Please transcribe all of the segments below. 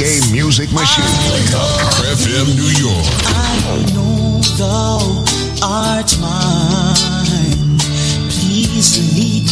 Game Music Machine. FM New York. I know thou art mine. Please lead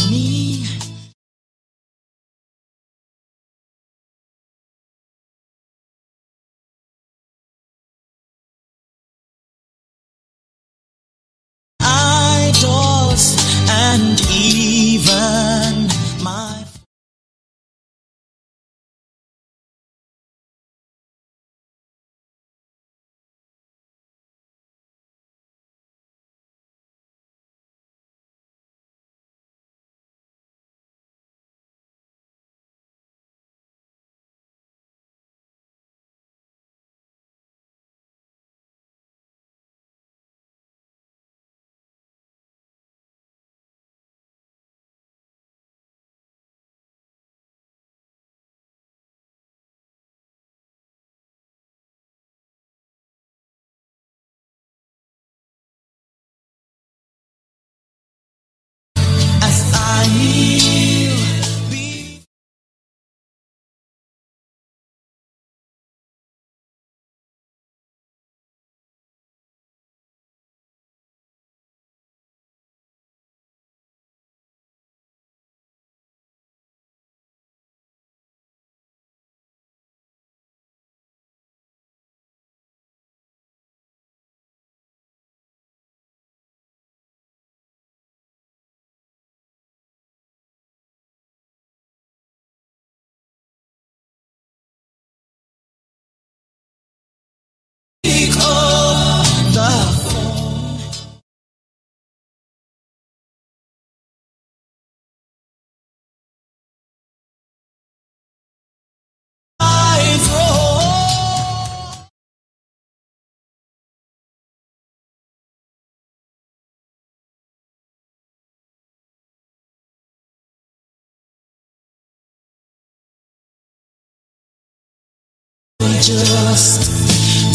just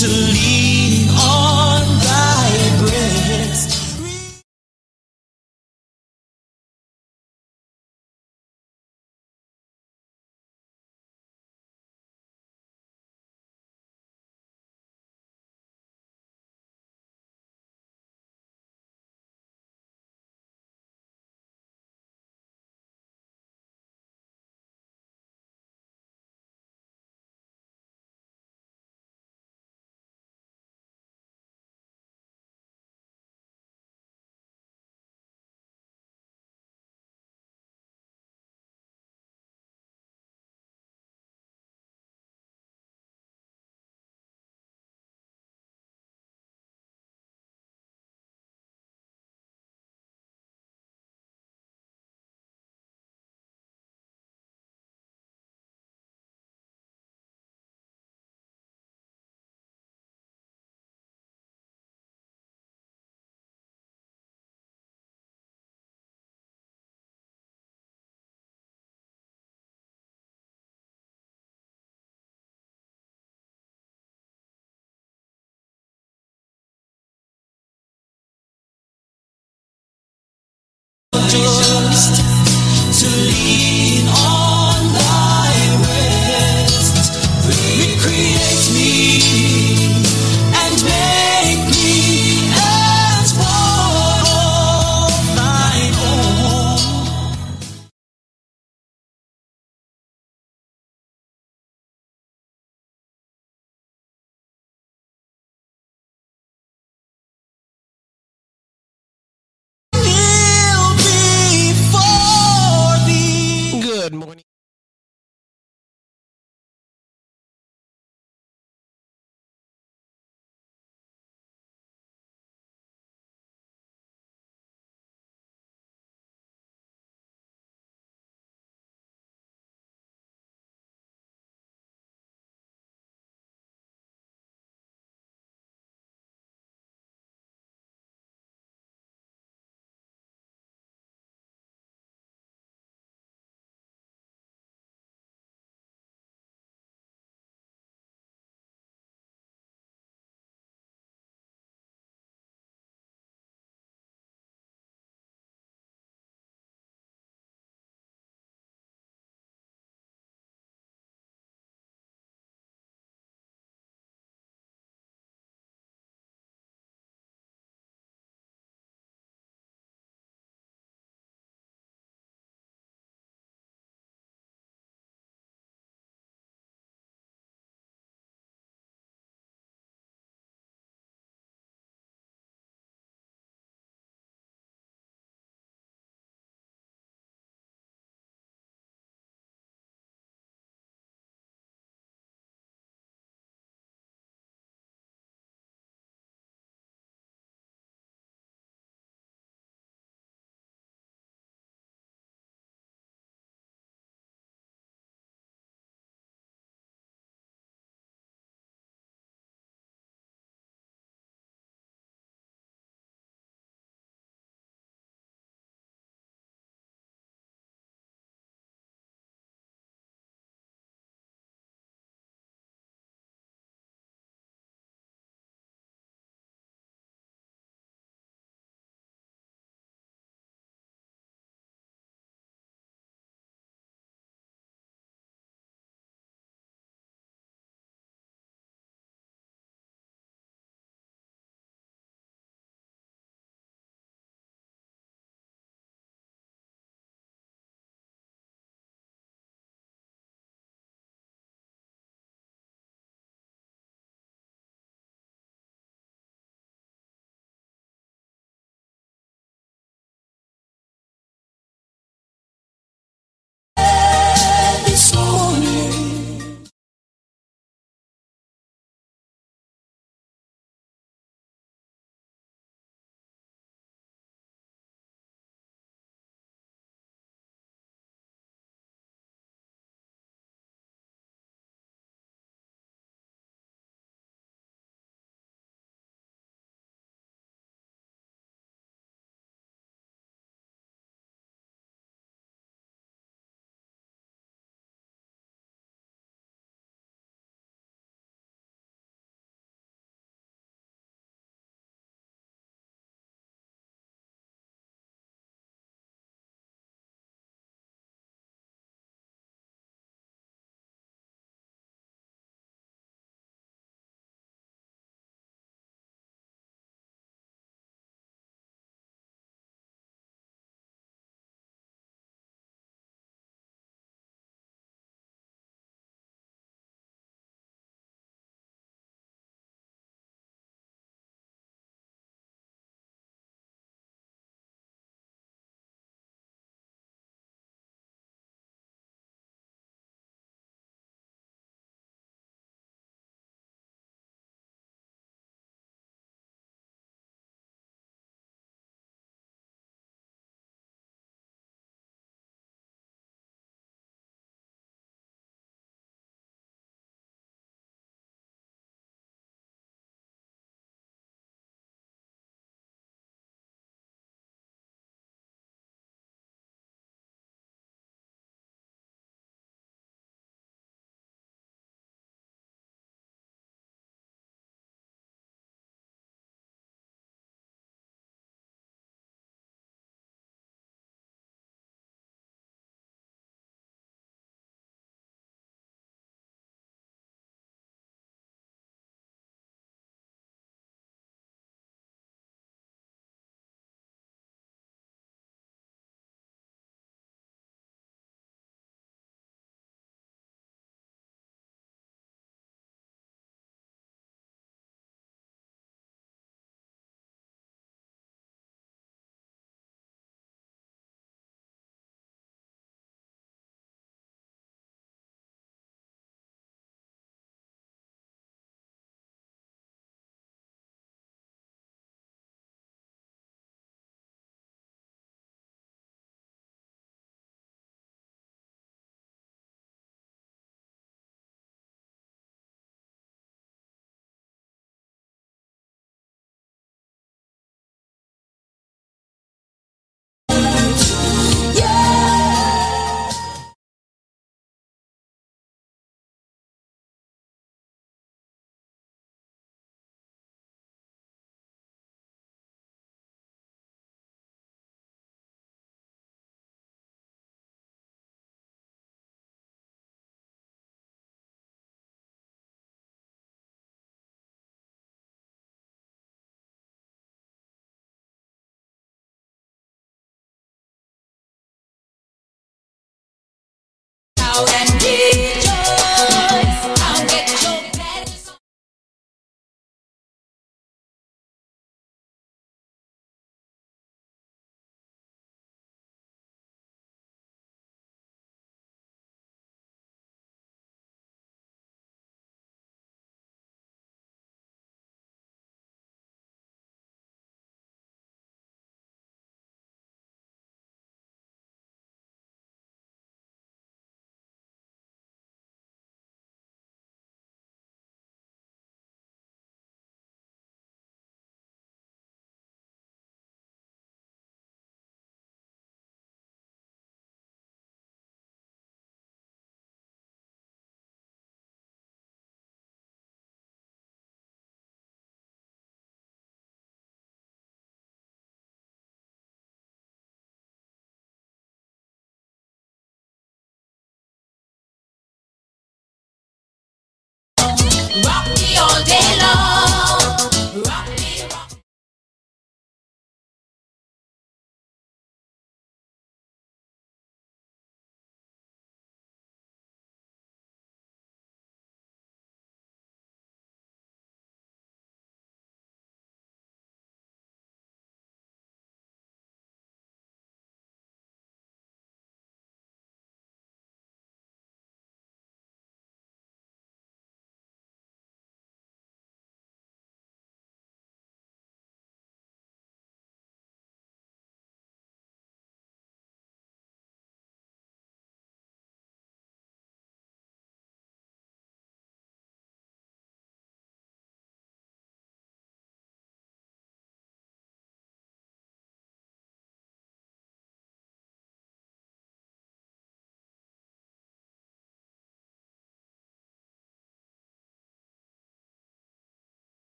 to lean on Just to lean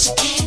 This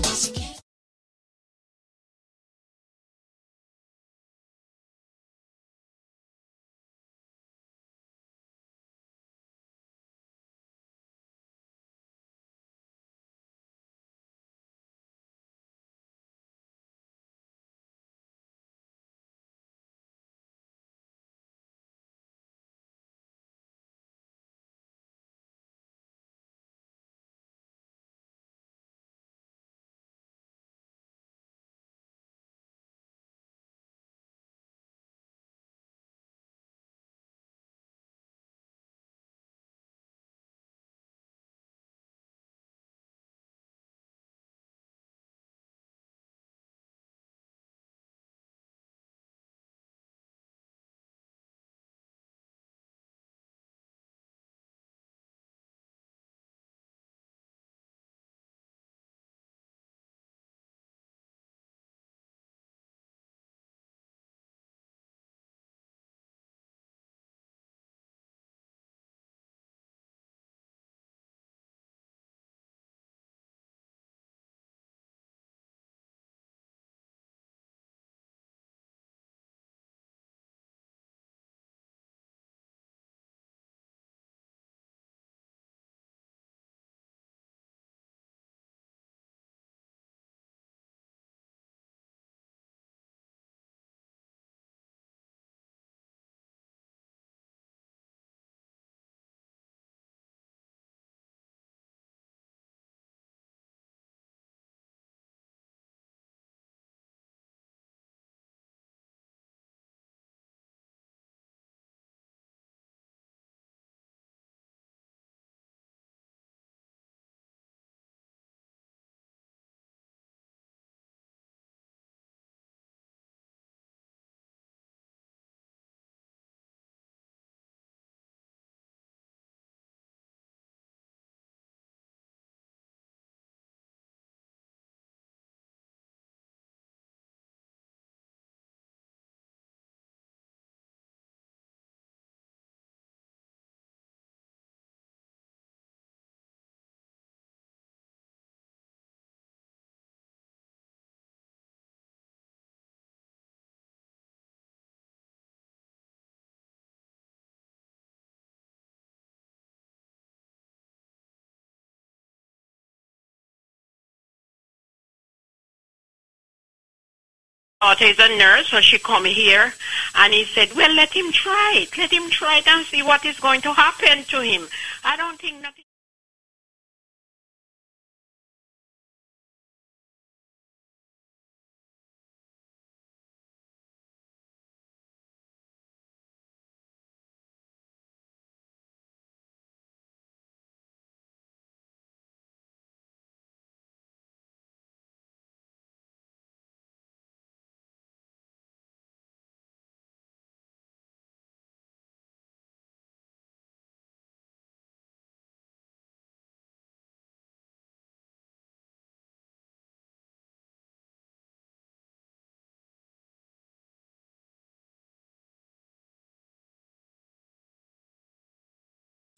daughter is a nurse, so she come here, and he said, "Well, let him try it. Let him try it and see what is going to happen to him." I don't think nothing.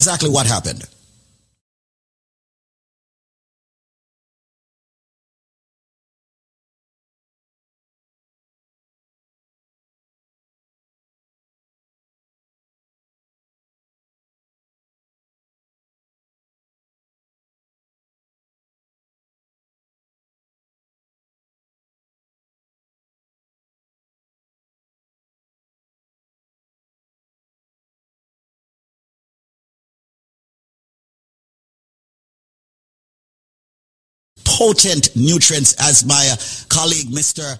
Exactly what happened. Potent nutrients, as my colleague, Mr.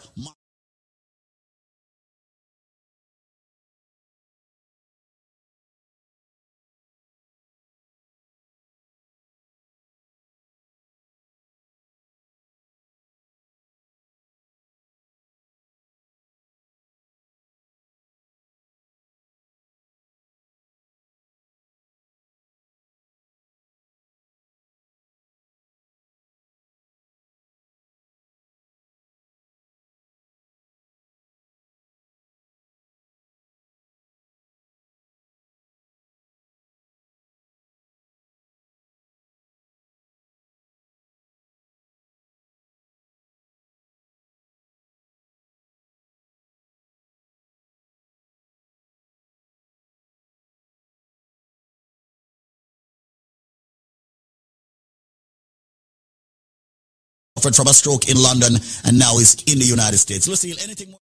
suffered from a stroke in London and now is in the United States. Lucille, anything more?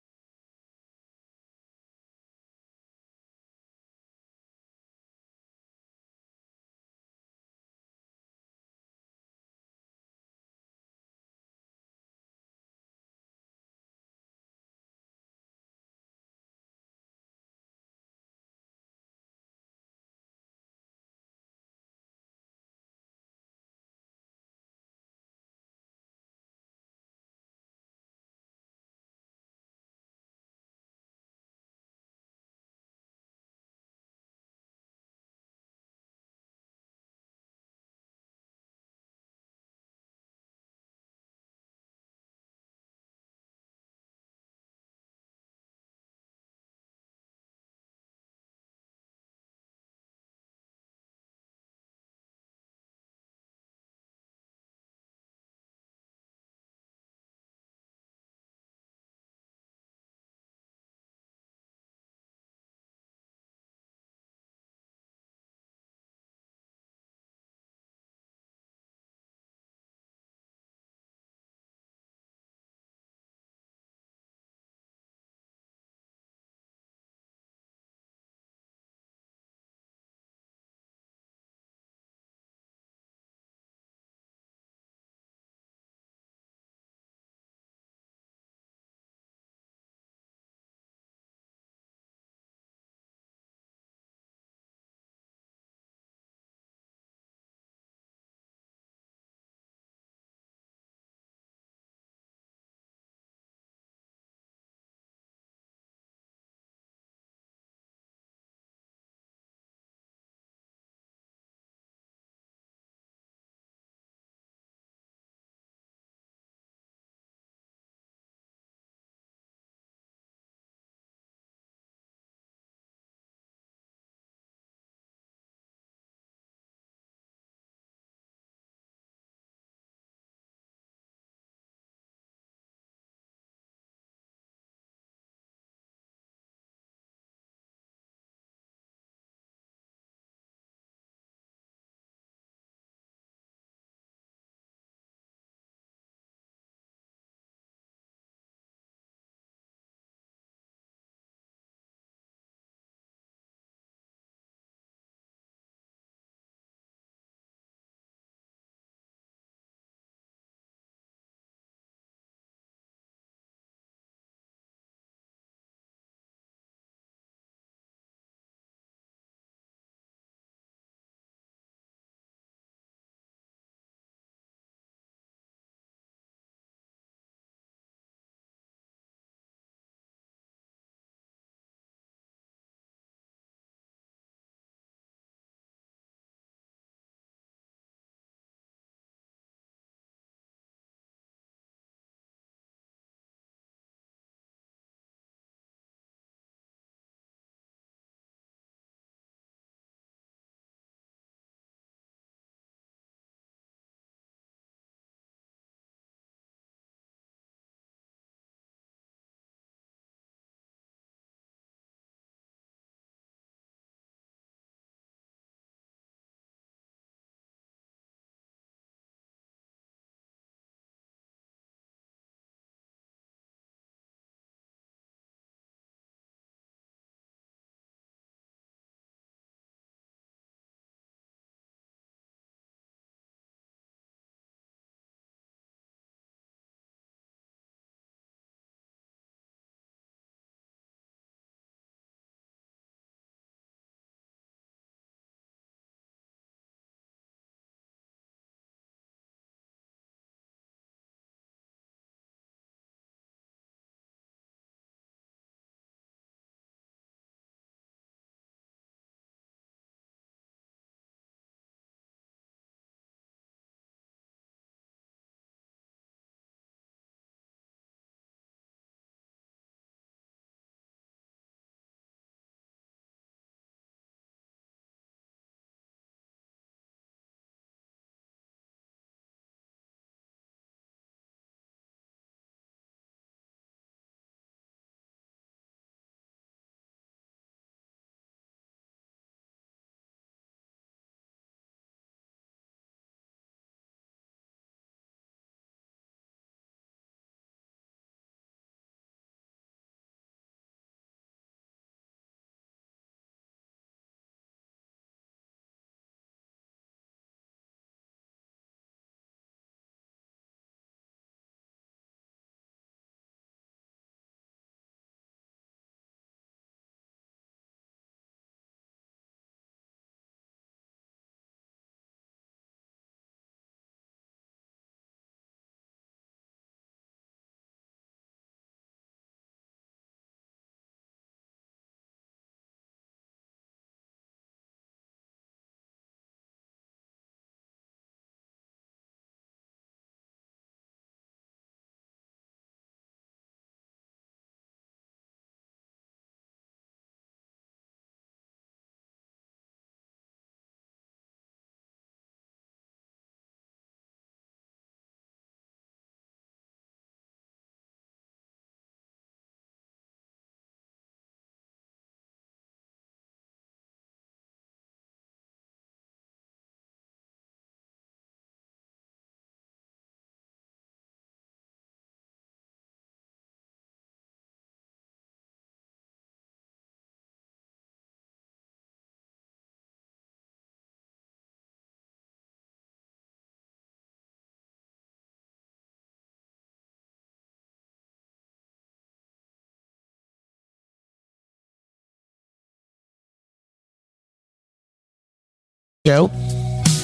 Show.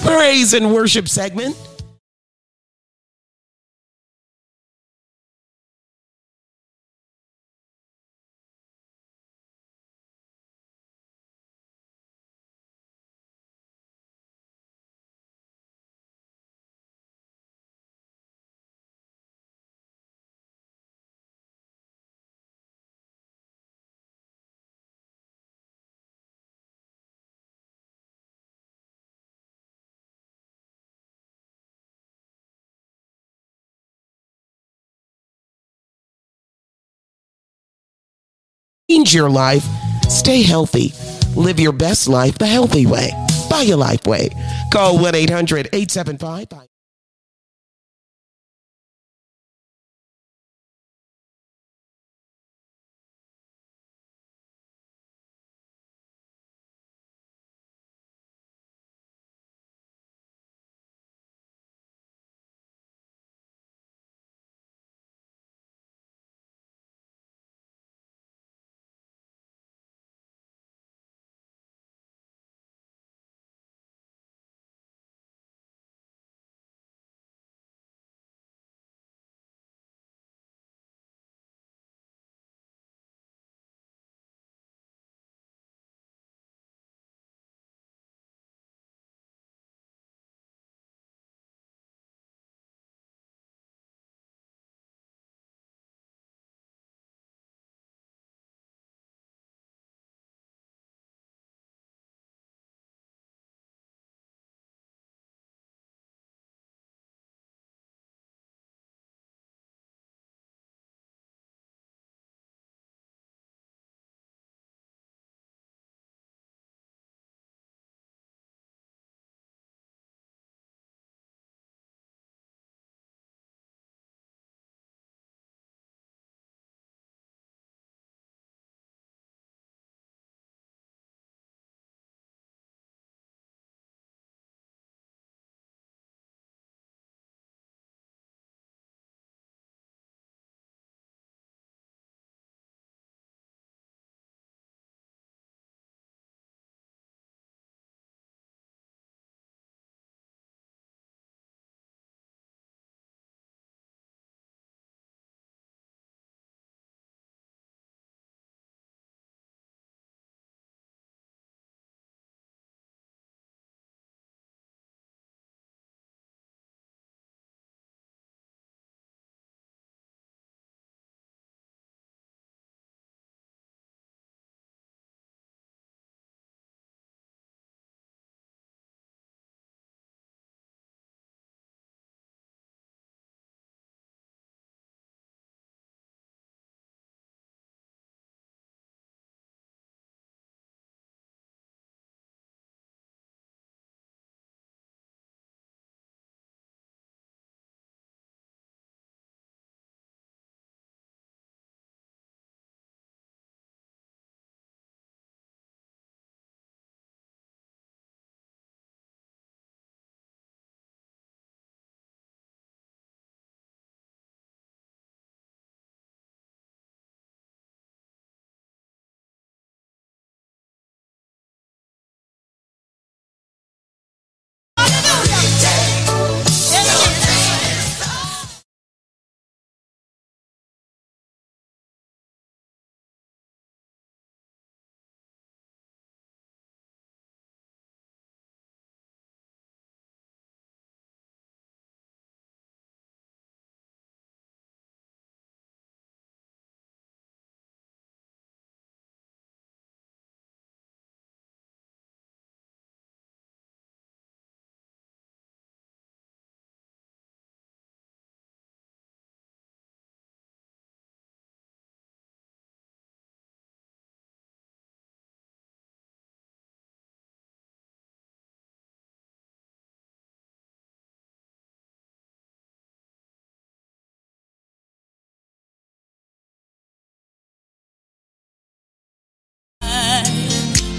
Praise and worship segment. Change your life. Stay healthy. Live your best life the healthy way. Buy your life way. Call 1 800 875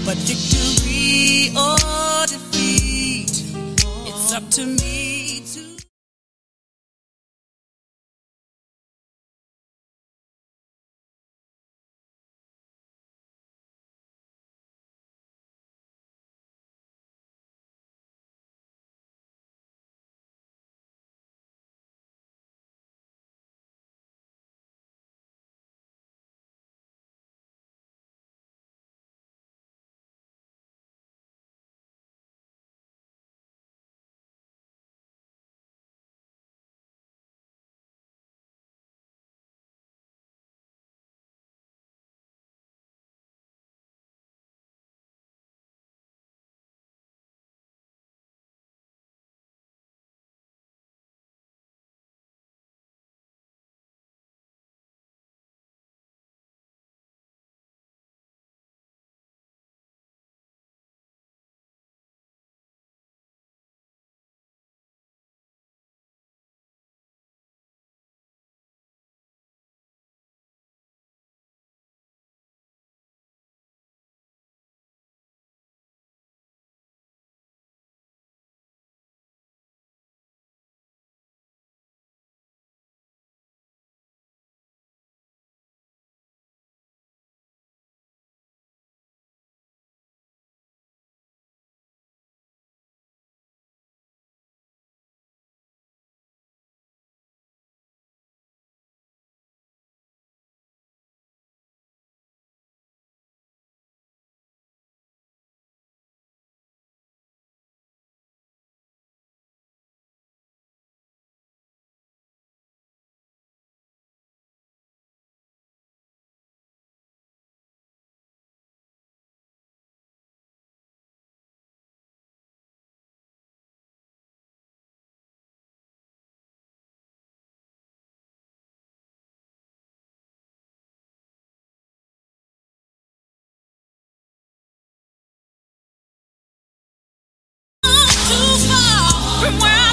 But victory or defeat, it's up to me from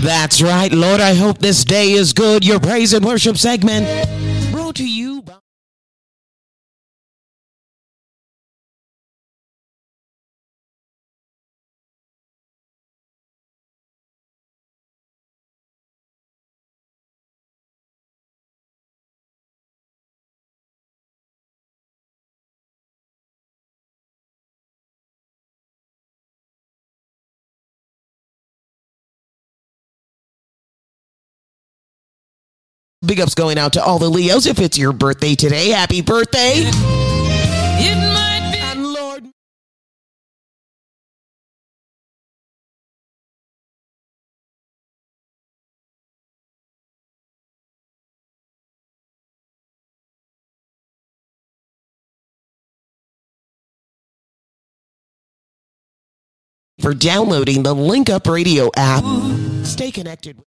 That's right, Lord. I hope this day is good. Your praise and worship segment Big ups going out to all the Leos. If it's your birthday today, happy birthday. It might be. And Lord. For downloading the Link Up Radio app, stay connected.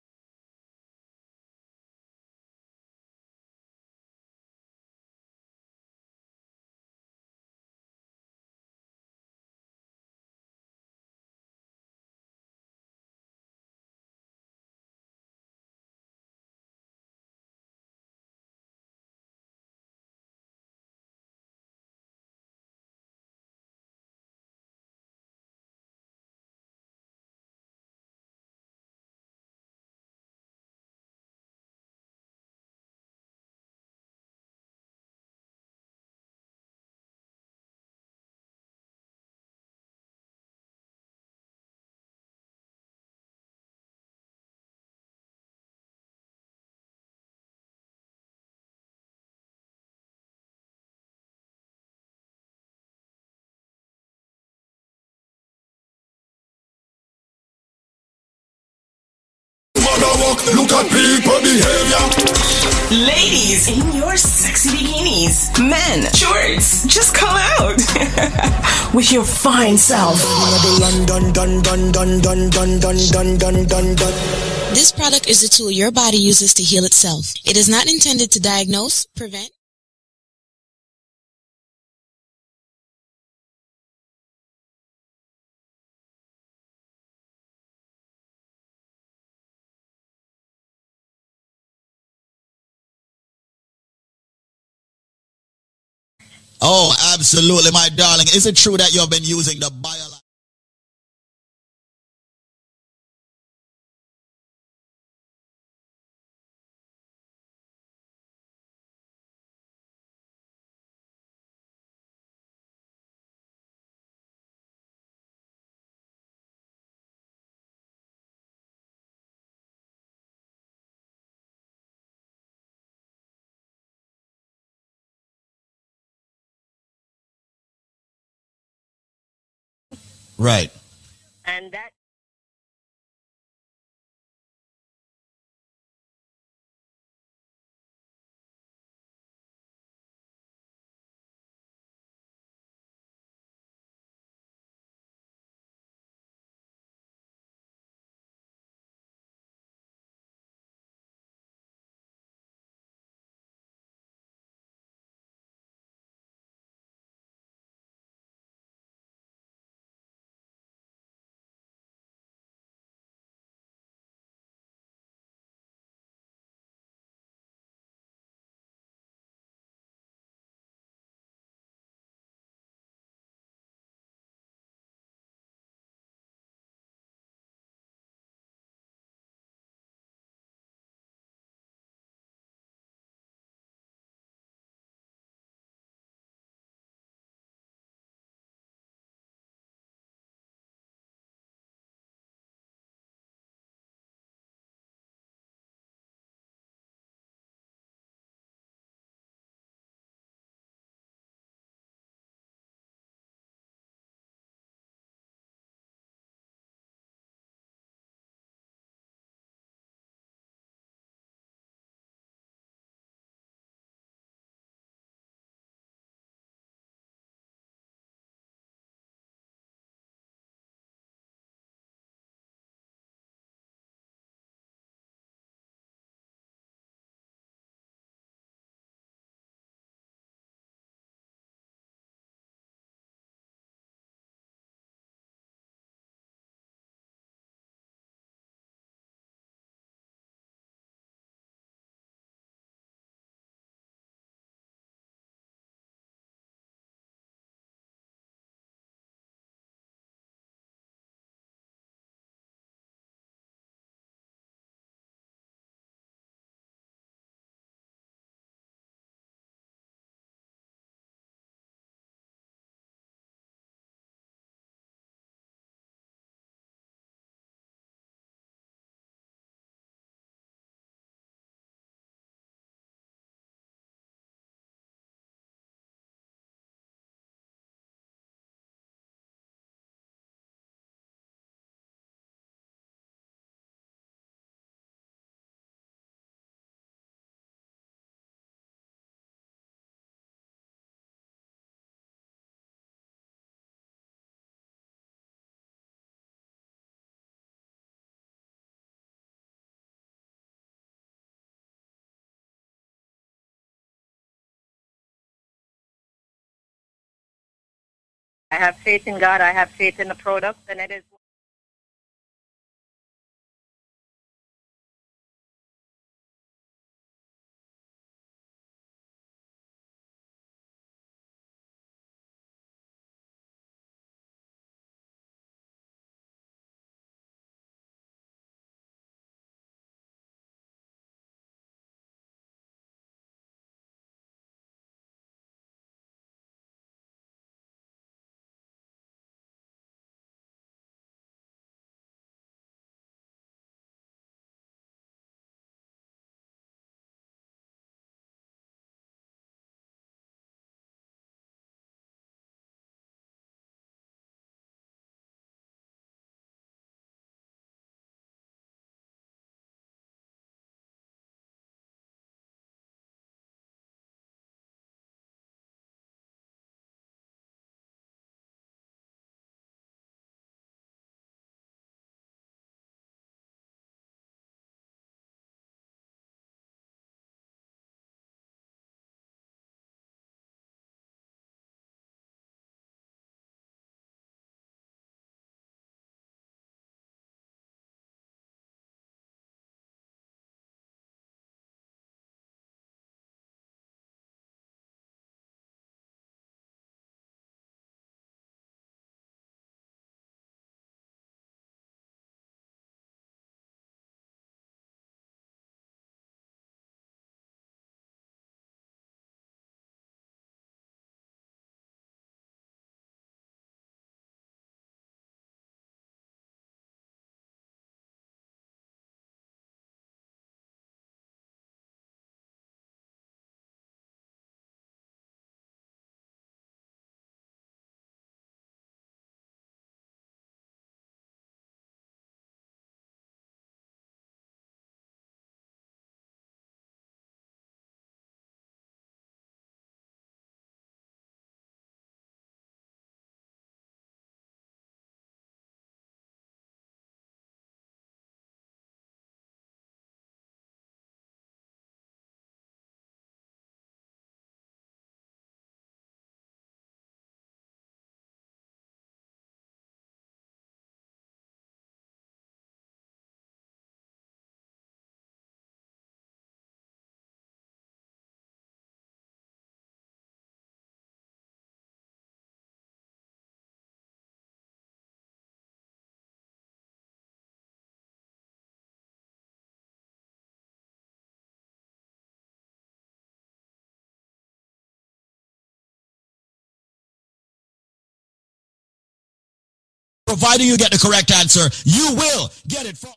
Walk, look at people behavior. Ladies in your sexy bikinis. Men, shorts, just come out with your fine self. This product is a tool your body uses to heal itself. It is not intended to diagnose, prevent, Oh, absolutely, my darling. Is it true that you've been using the bio? Right. And that I have faith in God. I have faith in the product, and it is providing you get the correct answer, you will get it from.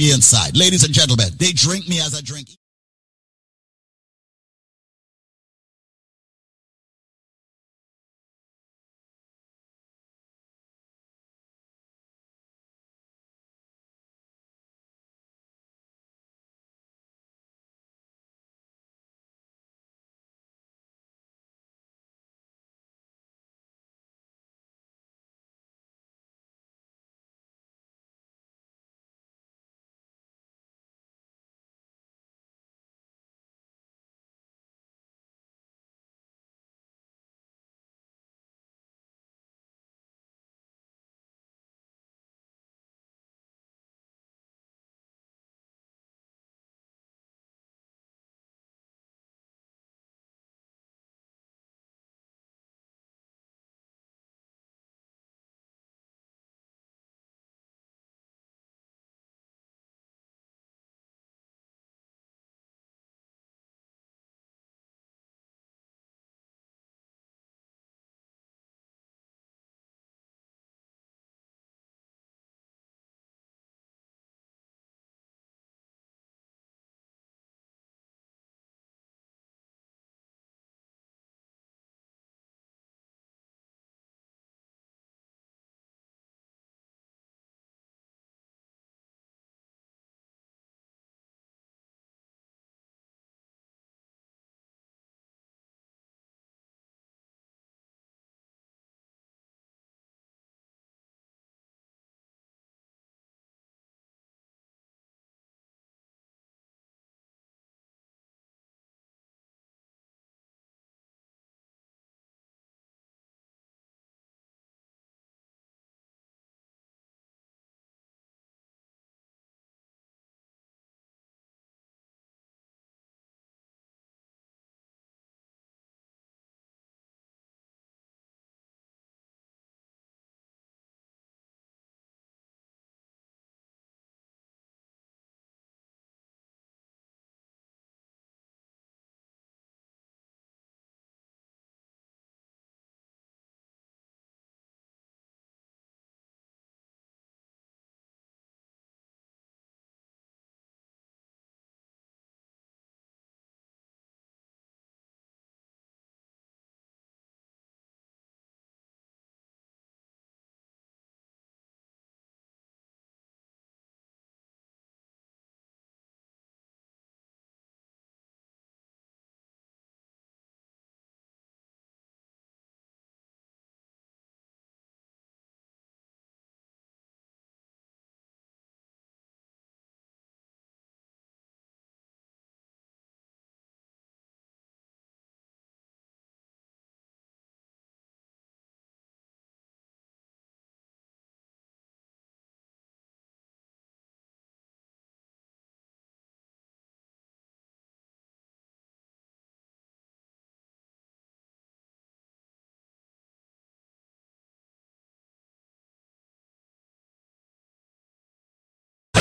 The inside. Ladies and gentlemen, they drink me as I drink.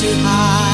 To hide.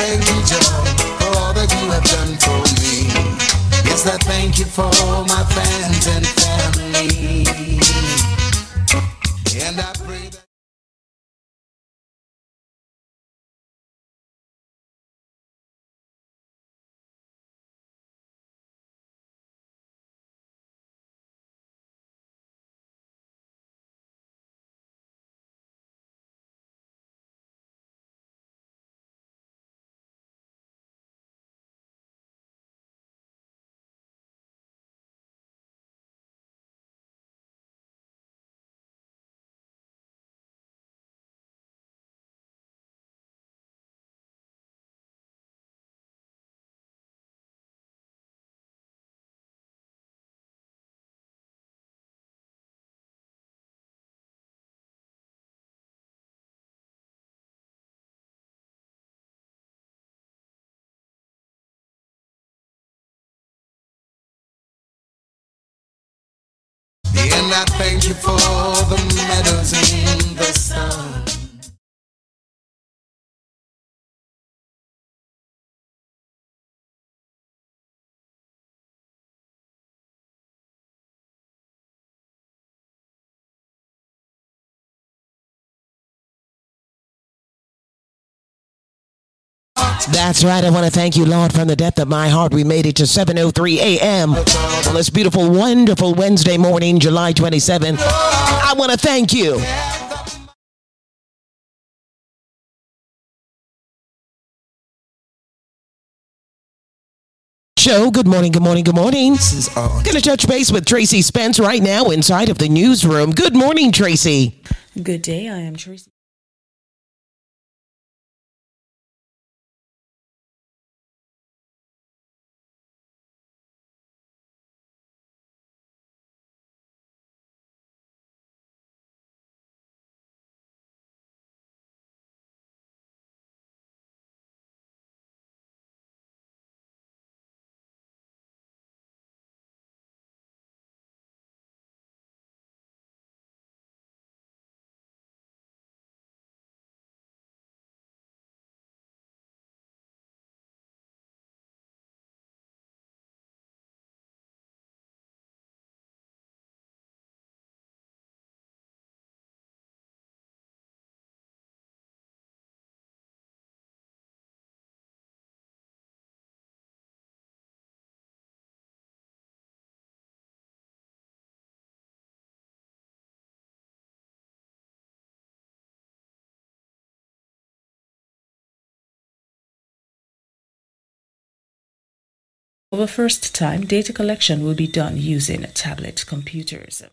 Thank you, Joe, for all that you have done for me. Yes, a thank you for my friends and family. I thank you for the medals in the sun. That's right. I want to thank you, Lord, from the depth of my heart. We made it to 7.03 a.m. on this beautiful, wonderful Wednesday morning, July 27th. I want to thank you. Show. Good morning, good morning, good morning. Gonna touch base with Tracy Spence right now inside of the newsroom. Good morning, Tracy. Good day. I am Tracy. For the first time, data collection will be done using tablet computers.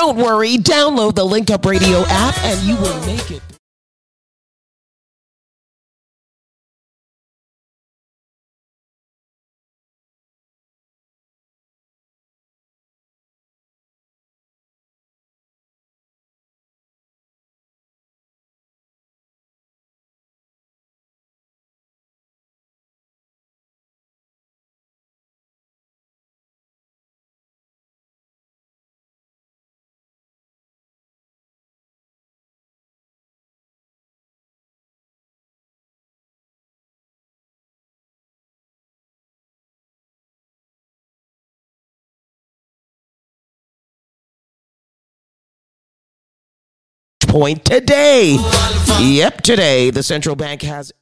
Don't worry, download the Link Up Radio app and you will make it. Point today. Yep, today the central bank has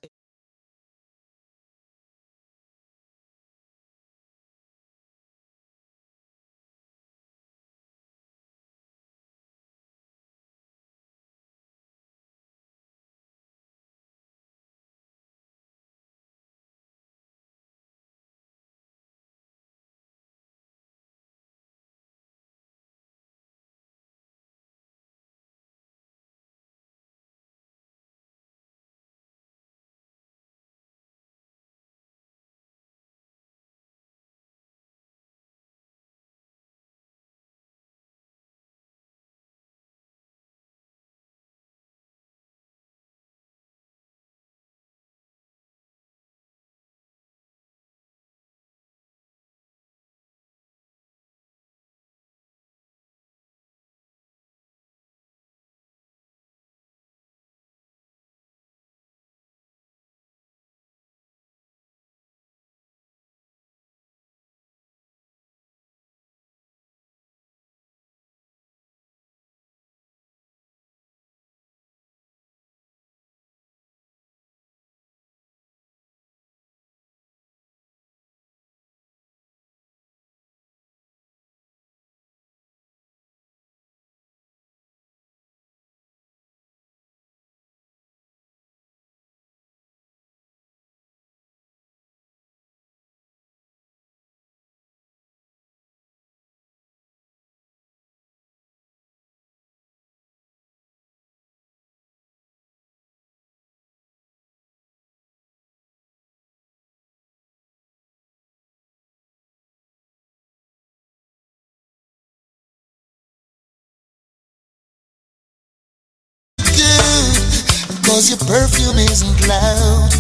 Cause your perfume isn't loud.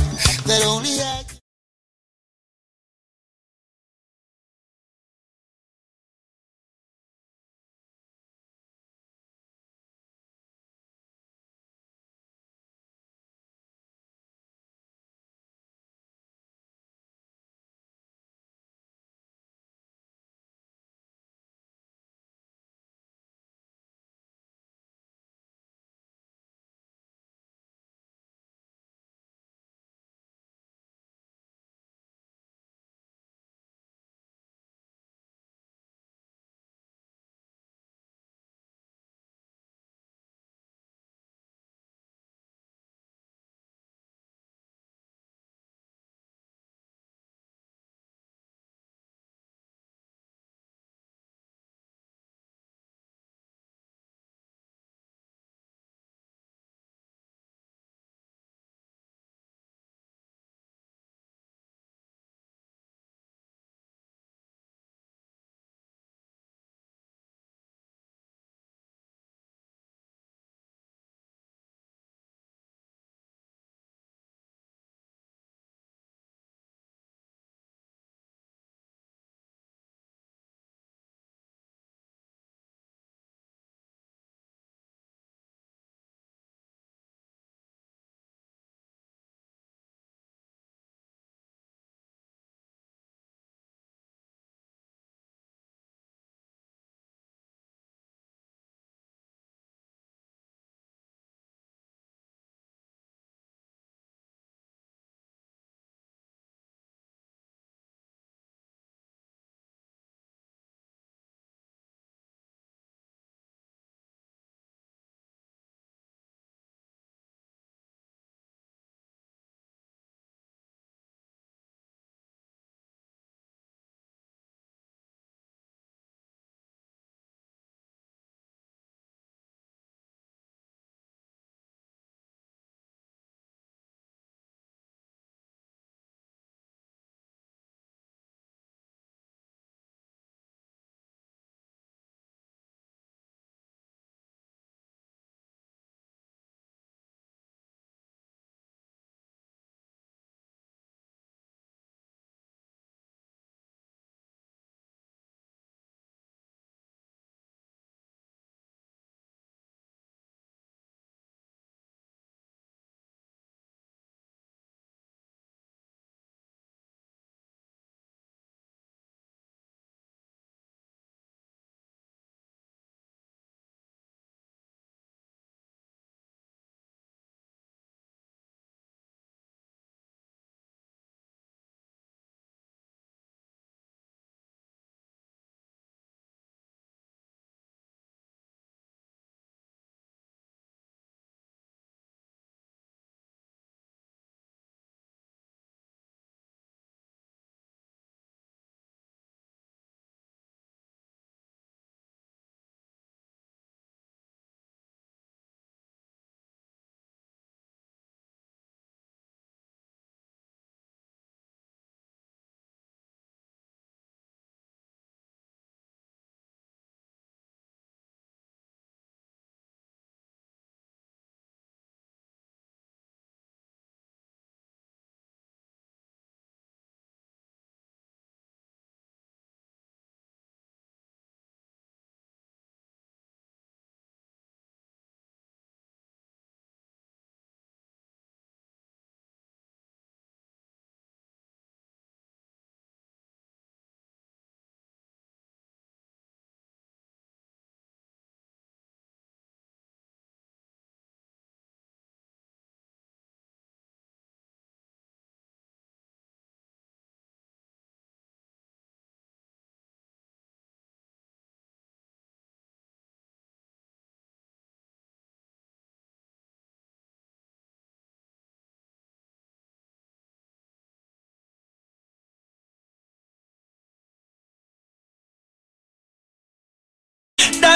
That only I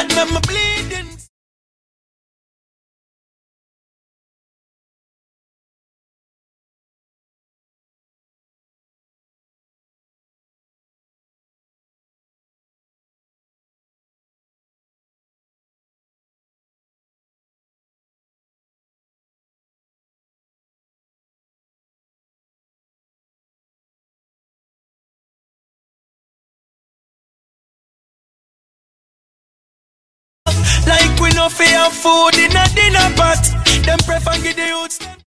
make me bleeding. No fear food in a dinner pot. Them prefer give the youths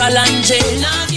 Michelangelo.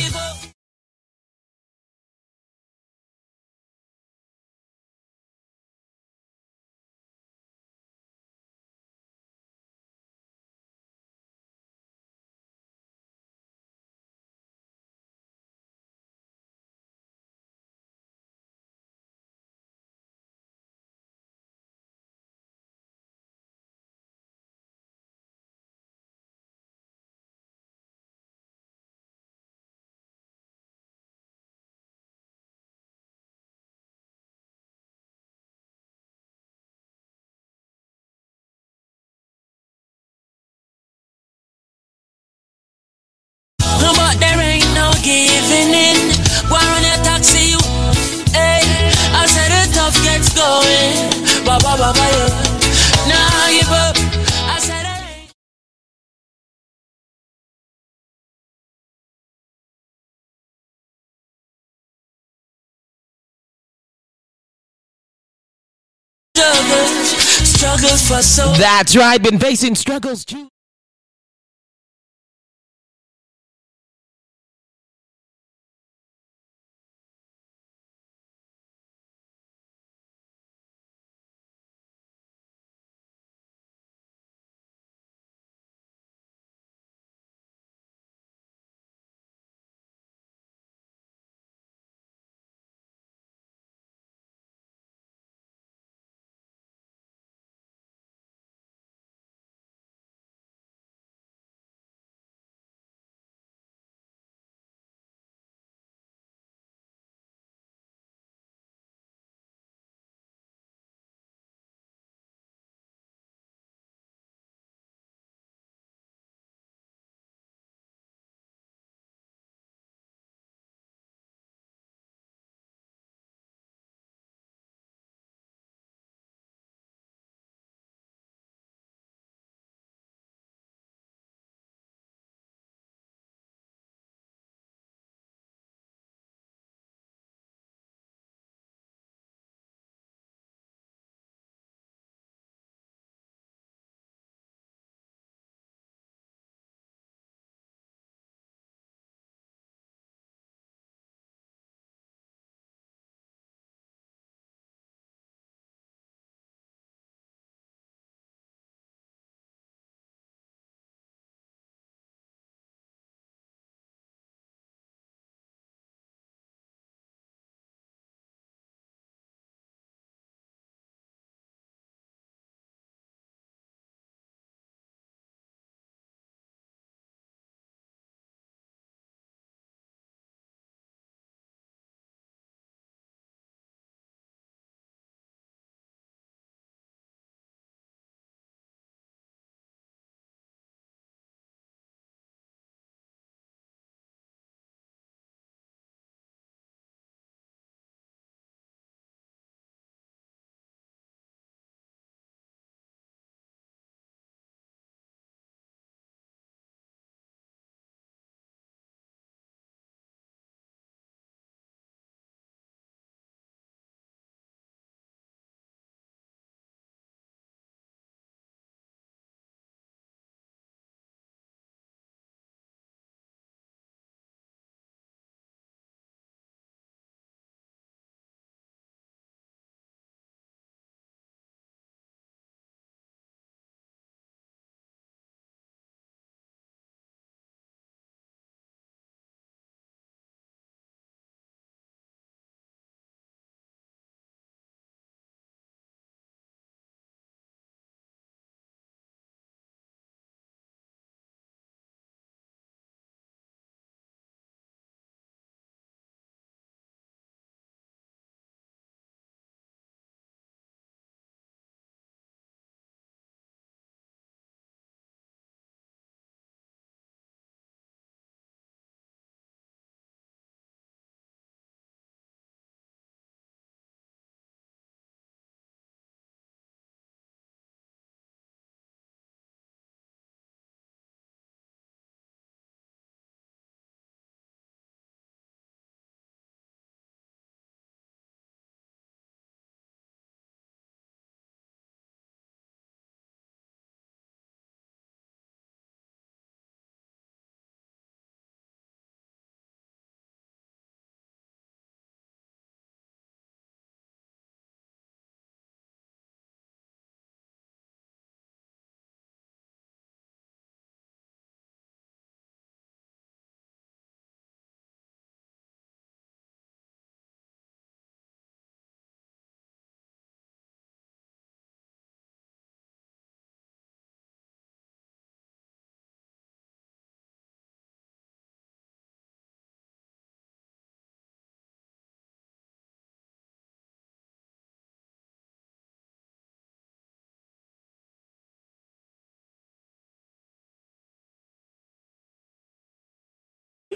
That's right, been facing struggles too.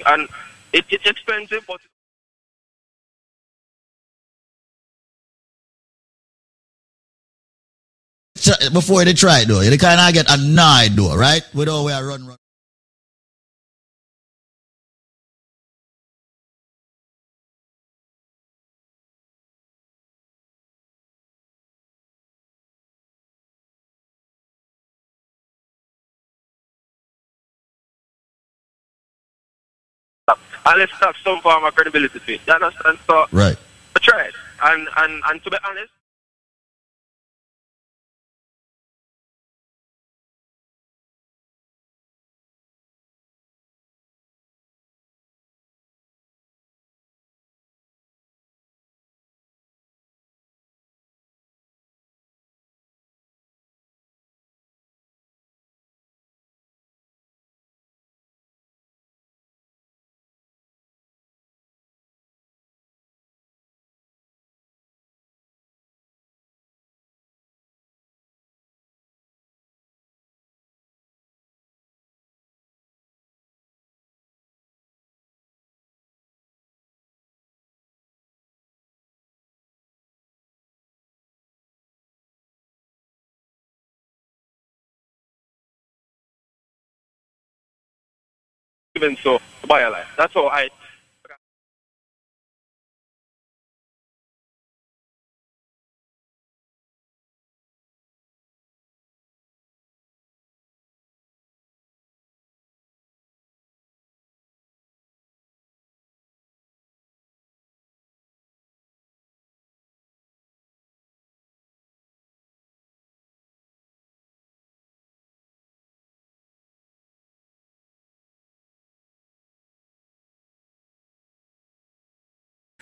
And it, it's expensive, but Before they try it though, they kind of get annoyed though, right? With all we are run, run. And let's have some form of credibility to it. You understand? So Right. I tried, and and and to be honest. Even so, buy a life. That's how I.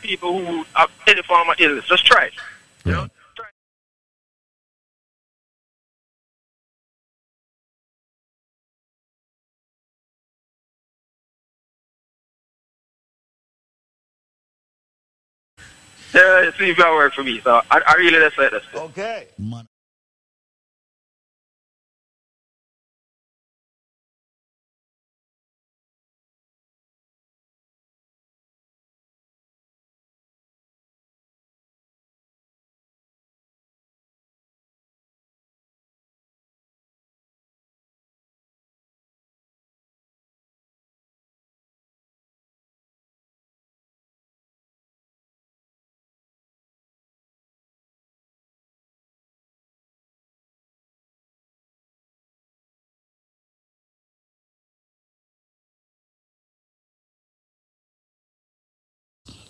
People who have any form of illness, just try it. You know? Try it. Yeah, it seems to work for me. So I, I really just like this. Okay. Man.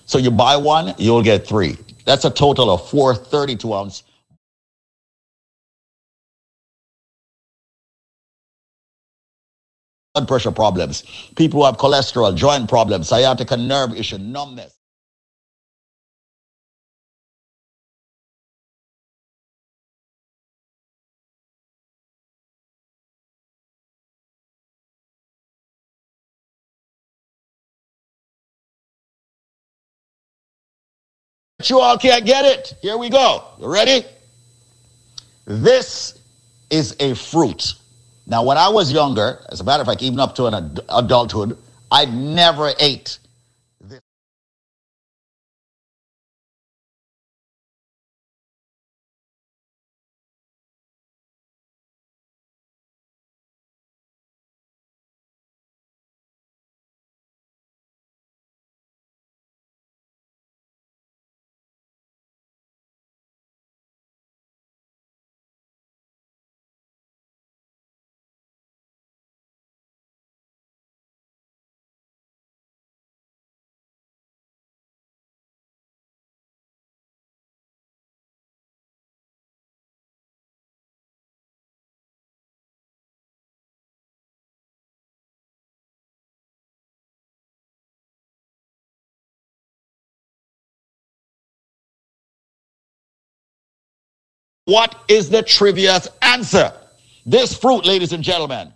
So you buy one, you'll get three. That's a total of four 32 ounce. Blood pressure problems, people who have cholesterol, joint problems, sciatica nerve issue, numbness. You all can't get it. Here we go. You ready? This is a fruit. Now, when I was younger, as a matter of fact, even up to an ad- adulthood, I never ate What is the trivia's answer? This fruit, ladies and gentlemen,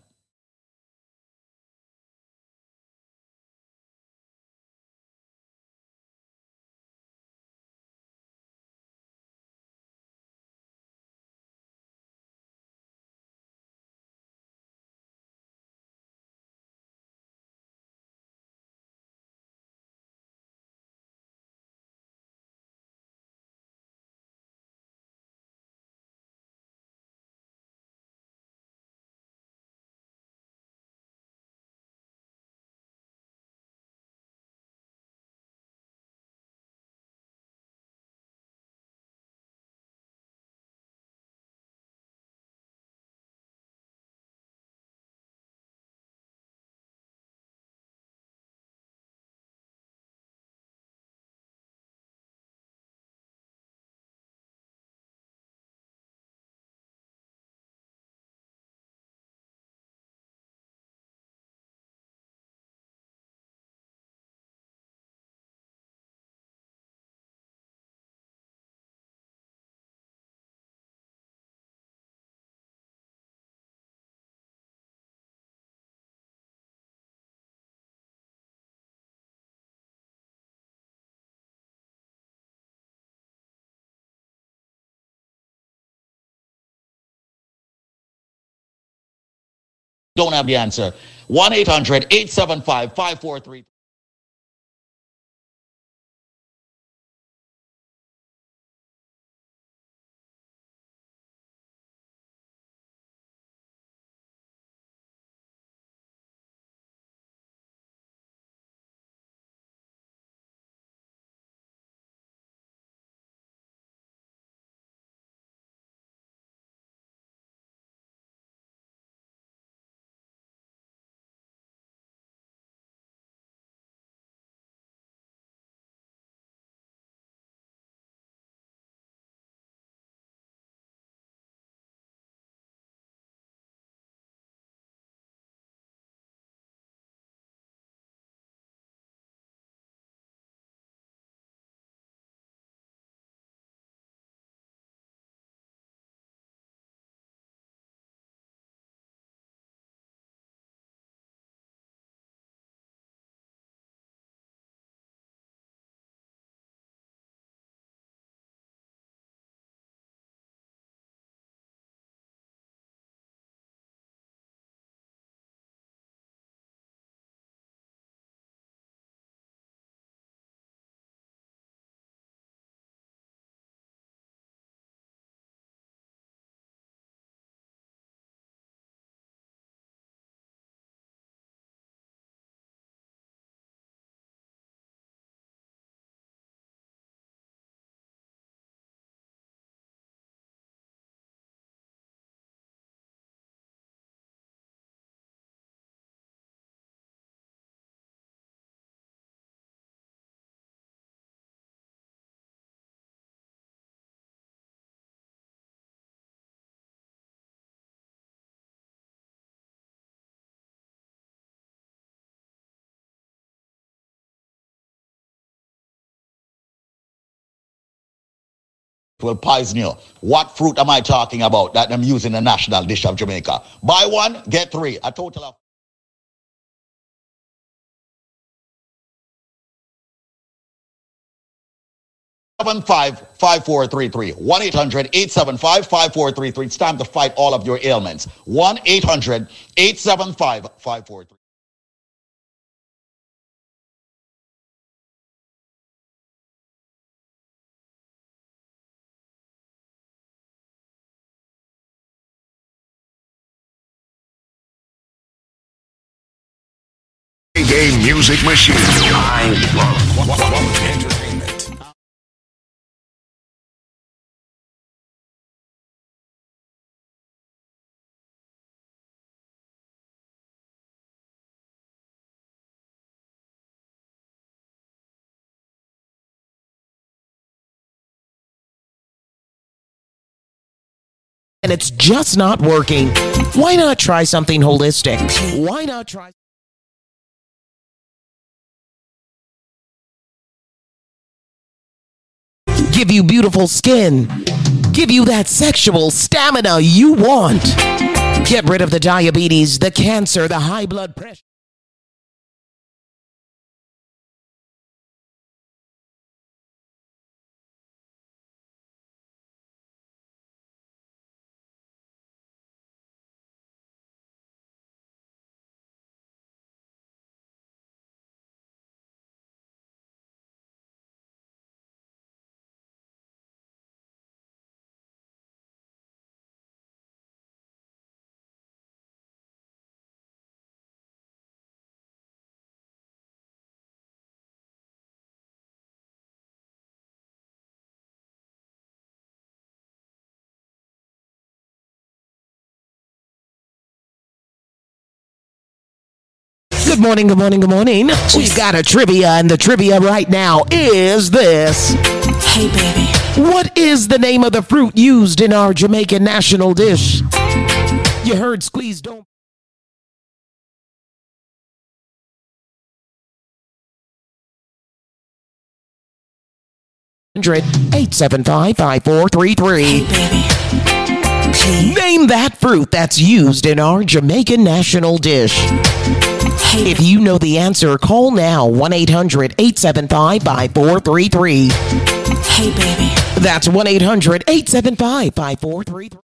don't have the answer. 1 800 875 5433. Will poison you. What fruit am I talking about that I'm using the national dish of Jamaica? Buy one, get three. A total of Seven five five four three three one eight hundred eight seven five five four three three. It's time to fight all of your ailments. One eight hundred eight seven five five four three. Reggae Music Machine. I love entertainment. and it's just not working. Why not try something holistic? Why not try? Give you beautiful skin. Give you that sexual stamina you want. Get rid of the diabetes, the cancer, the high blood pressure. Good morning, good morning, good morning. We've got a trivia, and the trivia right now is this. Hey, baby. What is the name of the fruit used in our Jamaican national dish? You heard squeeze don't. Hundred eight seven five five four three three. Name that fruit that's used in our Jamaican national dish. If you know the answer, call now 1 800 875 5433. Hey, baby. That's 1 800 875 5433.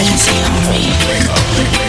Easy on me.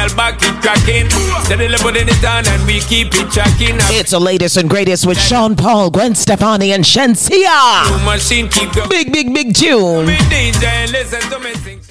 Girl back it cracking. Steadily putting it on and we keep it tracking. It's the latest and greatest with Sean Paul, Gwen Stefani, and Shenseea. Machine keep. Big, big, big tune. Big DJ, listen to me sing.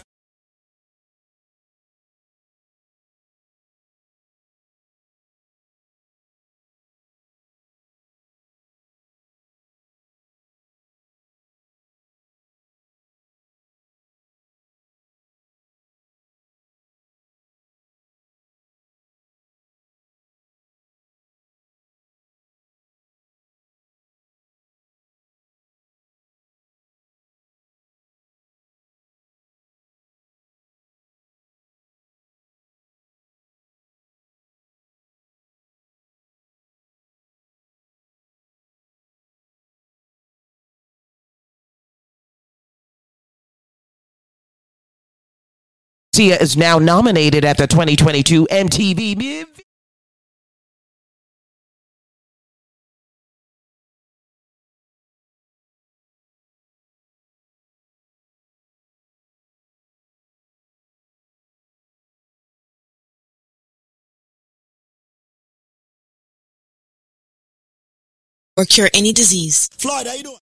Sia is now nominated at the 2022 MTV Music. or cure any disease. Floyd, how you doing?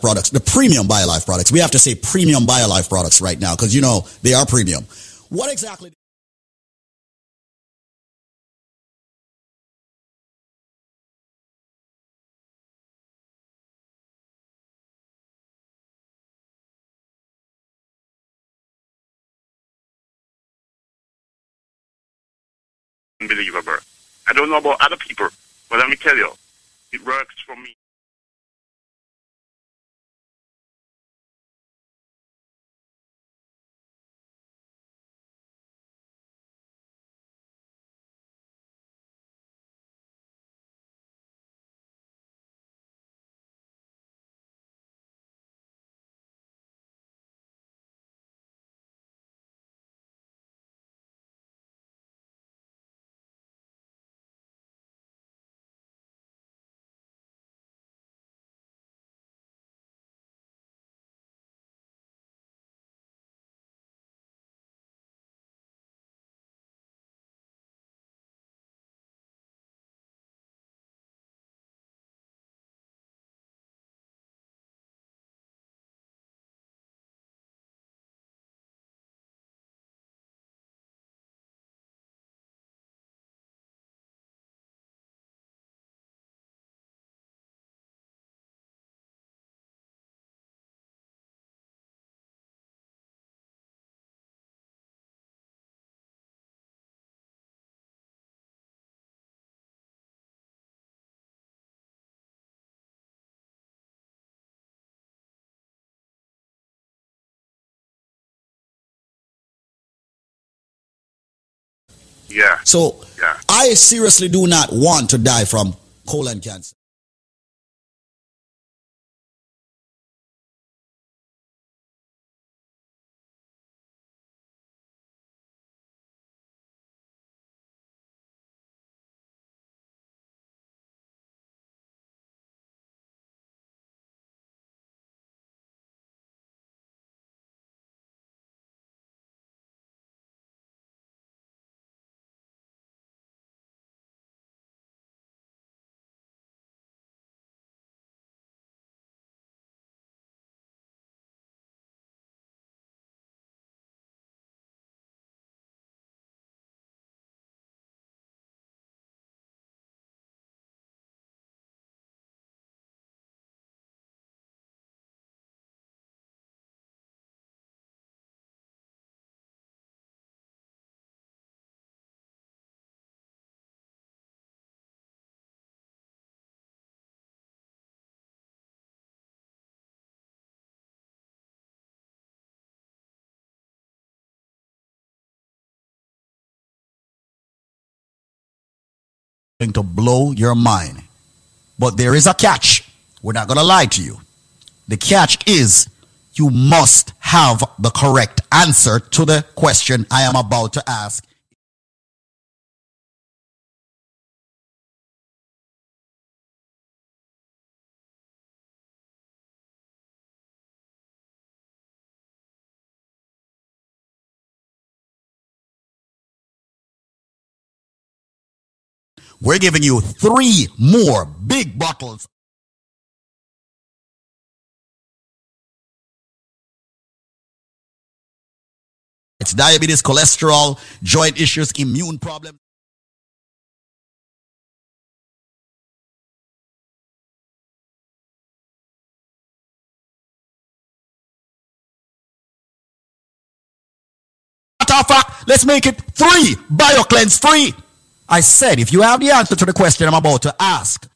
Products, the premium BioLife products. We have to say premium BioLife products right now because you know they are premium. What exactly? Unbelievable. I don't know about other people, but let me tell you, it works for me. Yeah. So Yeah. I seriously do not want to die from colon cancer. Going to blow your mind. But there is a catch. We're not going to lie to you. The catch is you must have the correct answer to the question I am about to ask we're giving you three more big bottles. It's diabetes, cholesterol, joint issues, immune problems. Matter of fact, uh, let's make it three BioCleanse free. I said, if you have the answer to the question I'm about to ask,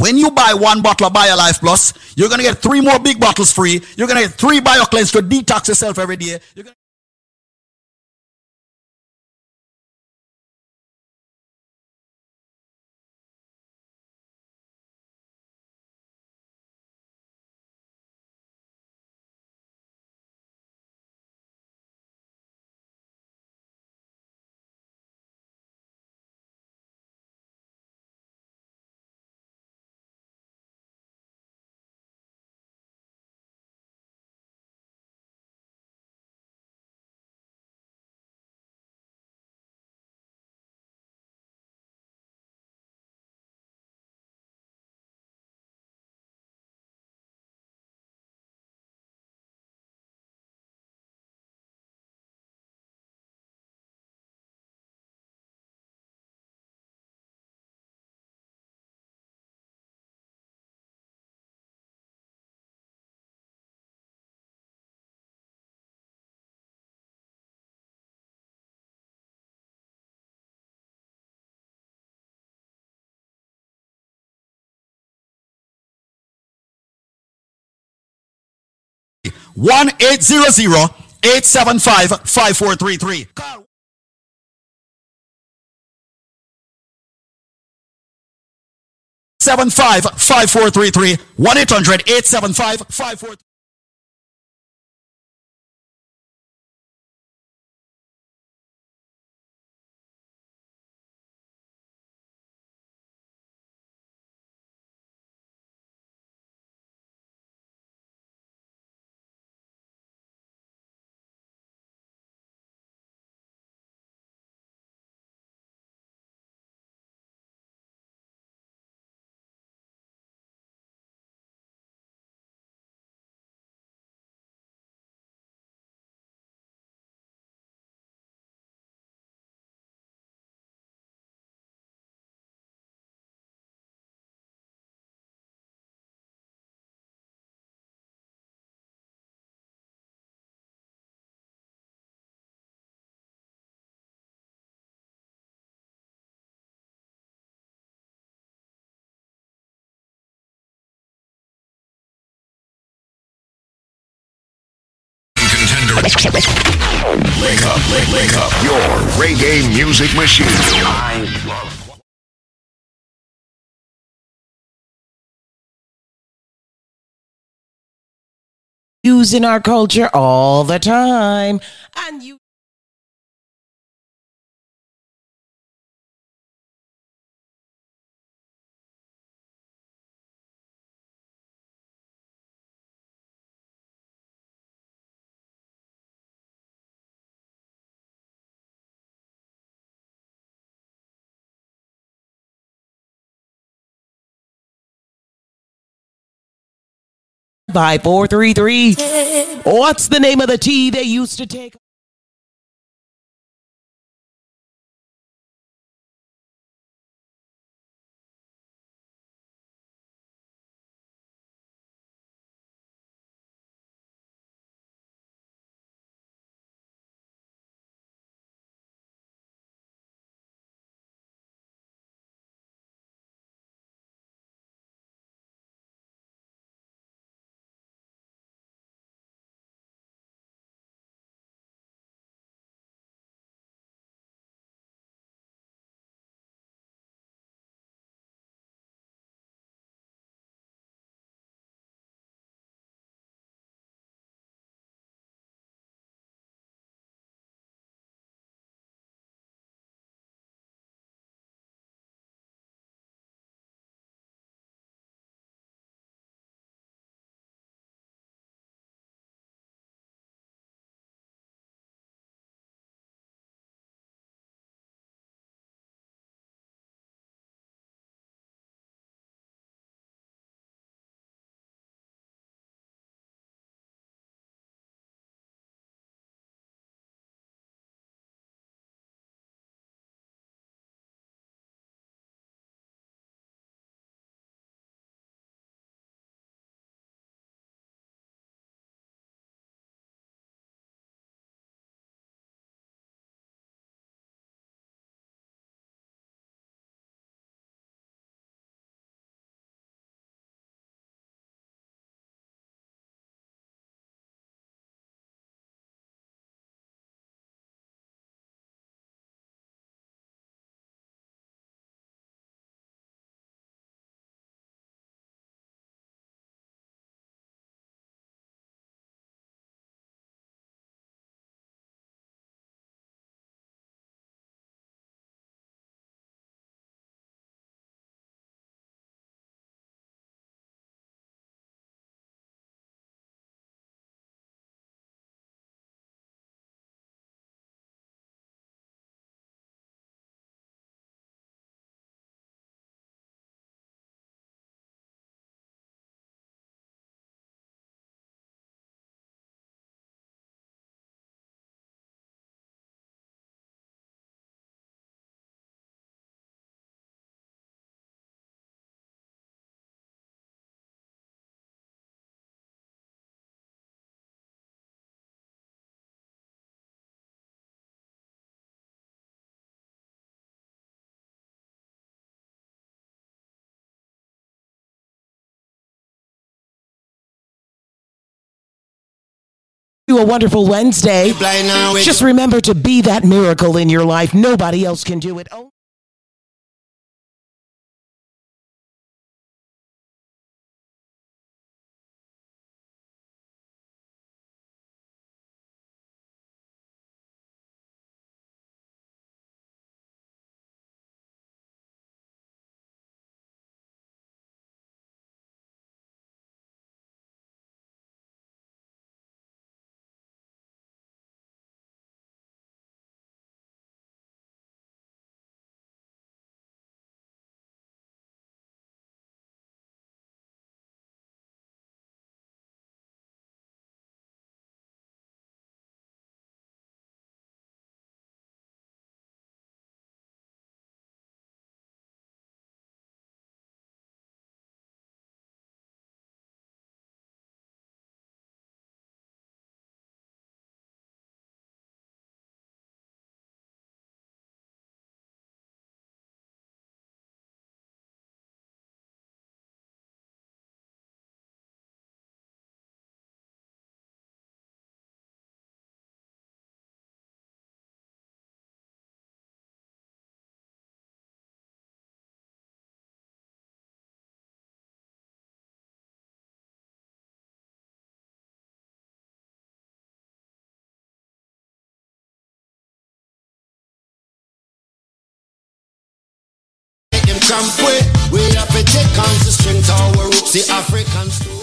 When you buy one bottle of BioLife Plus, you're going to get three more big bottles free. You're going to get three Bio BioCleanse to detox yourself every day. You're gonna- One eight zero zero eight seven five five four three three. Call seven five five four three three. One eight hundred eight seven five five four. Link up, link, up. Your reggae music machine. I love. Use in our culture all the time. And you by 433. What's the name of the tea they used to take? A wonderful Wednesday. Just remember to be that miracle in your life. Nobody else can do it. Oh. Way, we have to take on the strength our roots, the African story.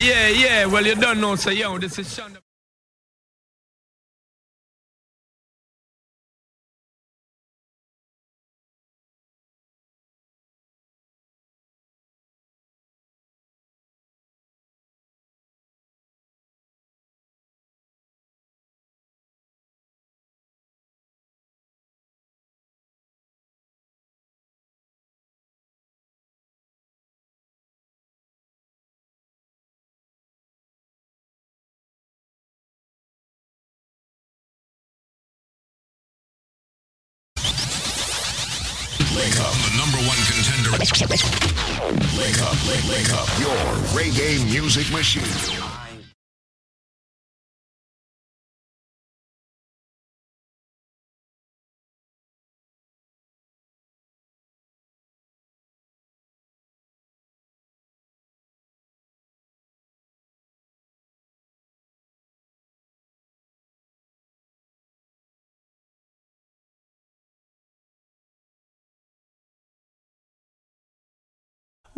Yeah, yeah, well, you don't know, so yo, this is Shonda. Wake up, wake, wake up. Your reggae music machine.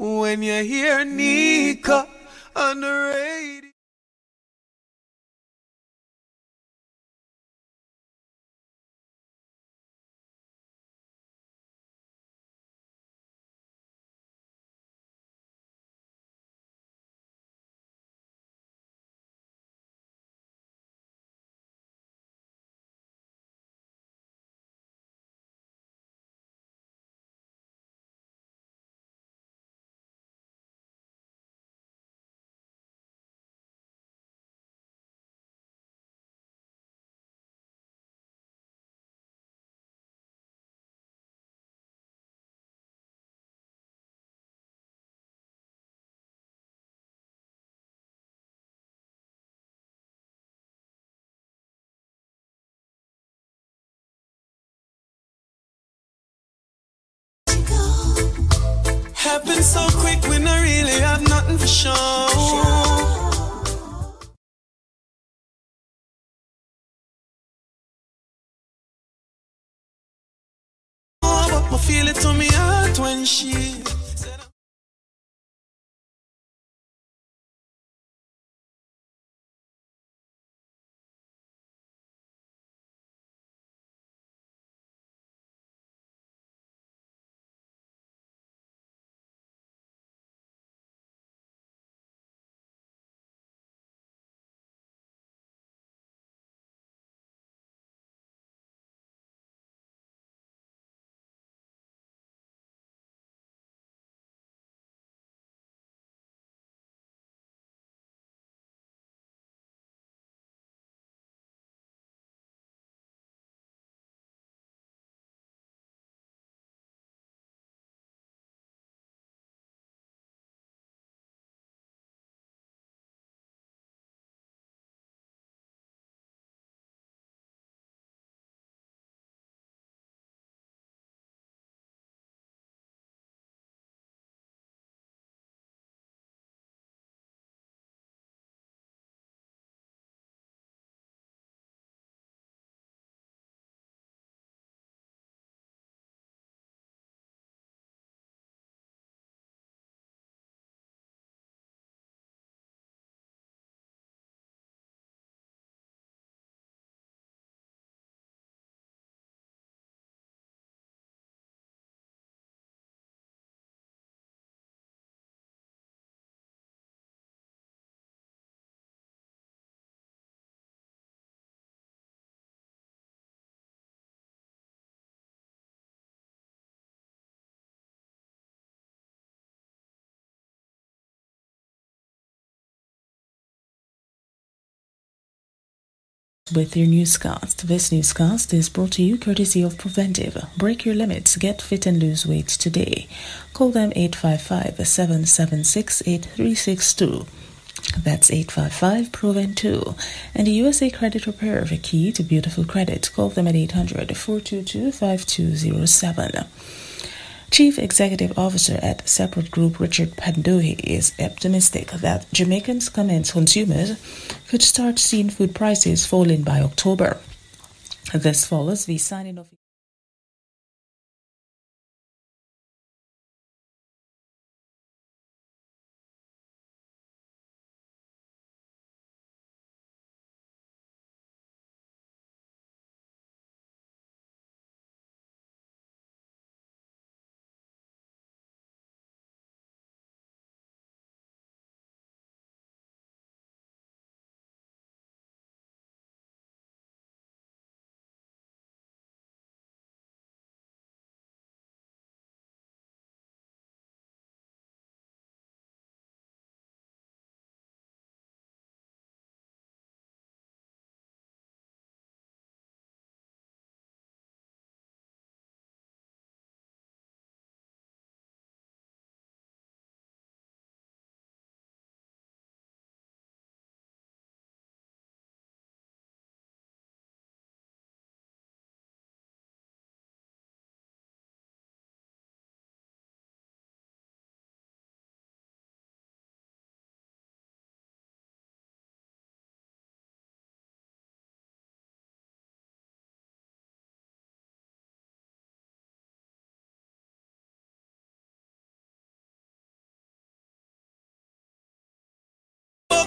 When you hear Nika on the radio. Happen so quick when I really have nothing for show. I feel it to me heart when she with your newscast. This newscast is brought to you courtesy of Preventive. Break your limits, get fit and lose weight today. Call them 855 776 8362. That's 855 Proven 2. And the USA Credit Repair, the key to beautiful credit. Call them at 800 422 5207. Chief Executive Officer at Seprod Group Richard Pandohie is optimistic that Jamaicans consumers could start seeing food prices falling by October. This follows the signing of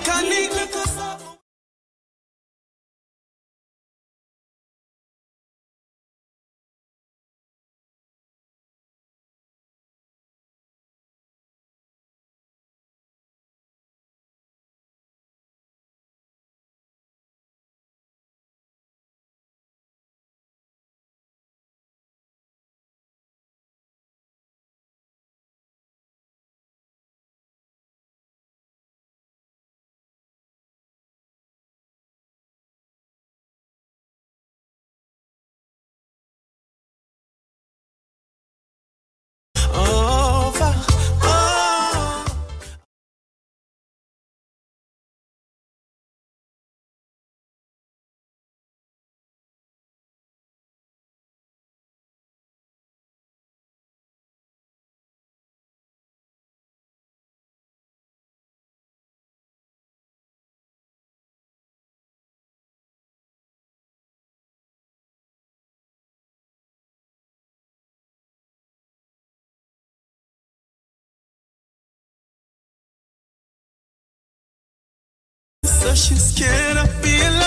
Can he So she's scared of being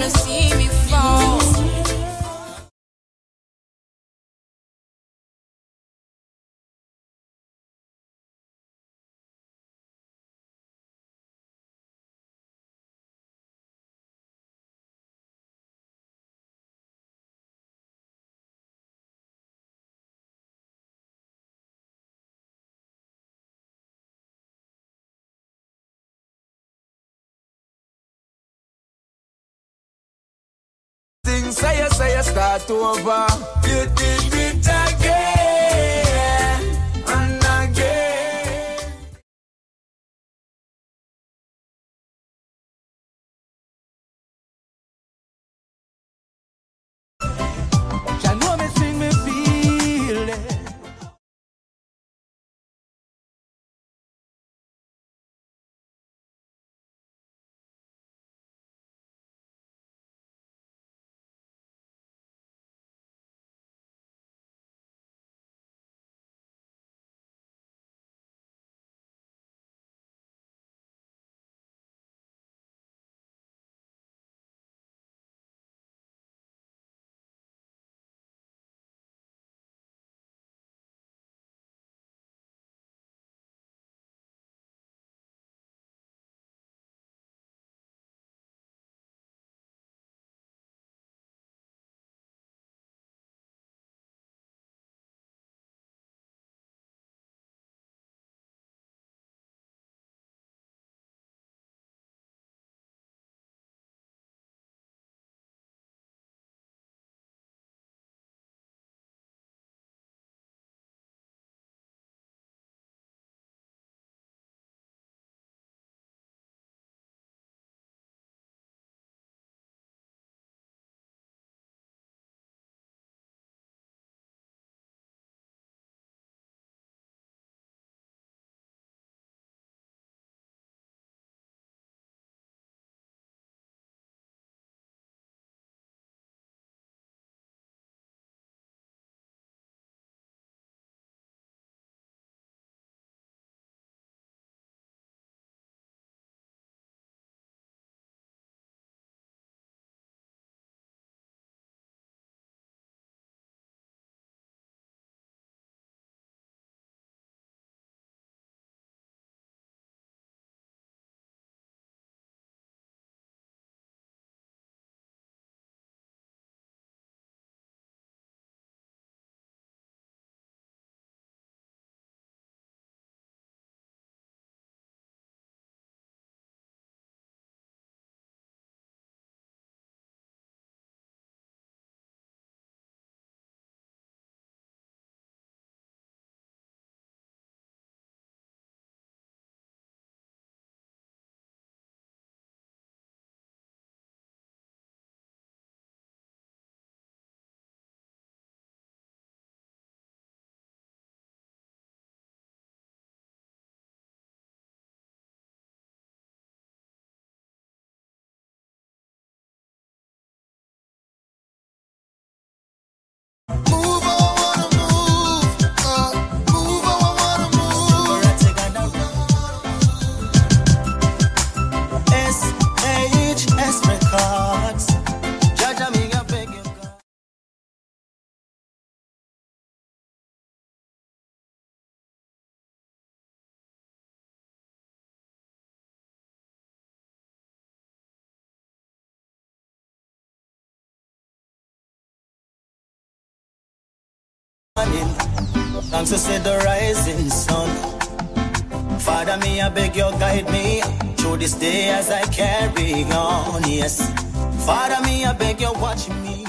wanna see say you say you start over. Did Thanks to see the rising sun. Father, me, I beg you, guide me through this day as I carry on. Yes. Father, me, I beg you, watch me.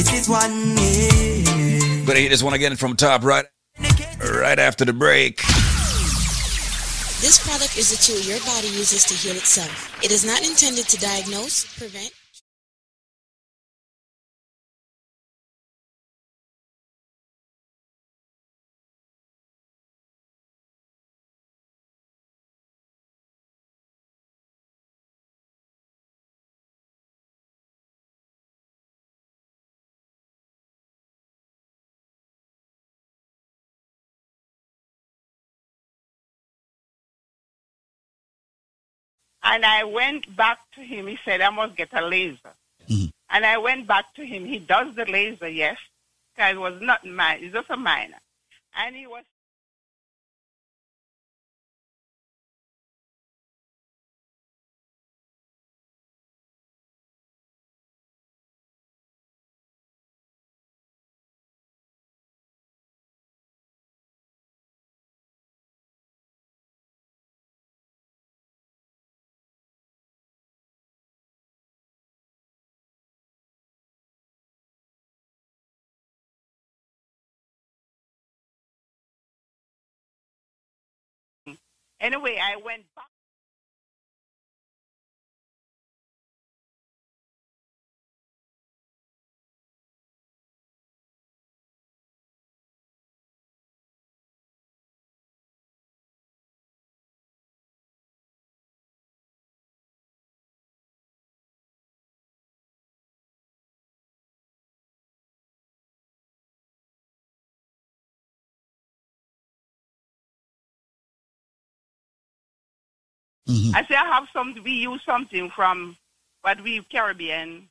This is one year. Gonna hit this one again from top right, right after the break. This product is a tool your body uses to heal itself. It is not intended to diagnose, prevent, And I went back to him. He said, I must get a laser. Mm-hmm. And I went back to him. He does the laser, yes. Because it was not mine. It's just a minor. And he was Anyway, I went back. Mm-hmm. I say I have some. We use something from what we Caribbean.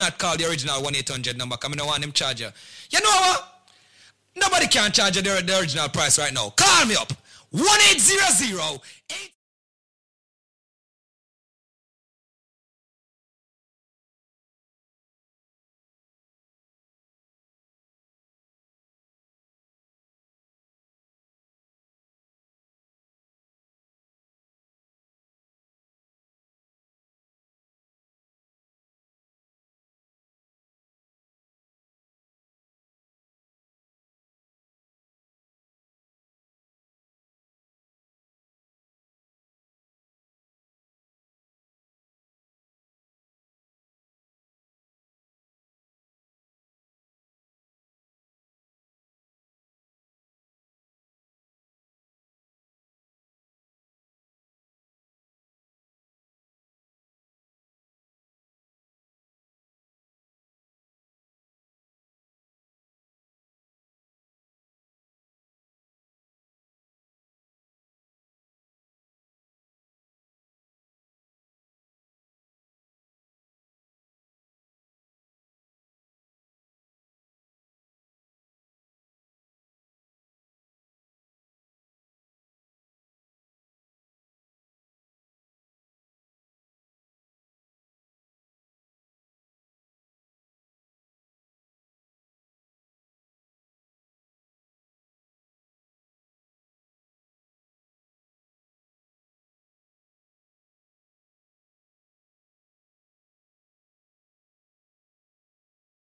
Not call the original 1-800 number because I don't want them charge you. You know what? Nobody can charge you the, the original price right now. Call me up. 1-800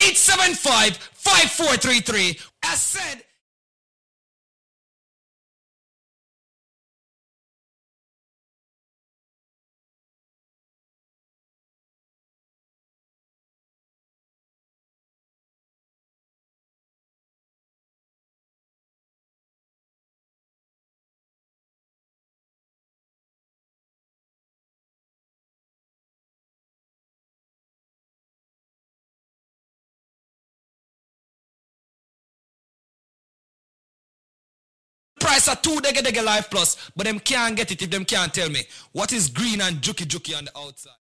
875 5433. I said. Price of two Dege Dege Life Plus, but them can't get it if them can't tell me what is green and juki juki on the outside.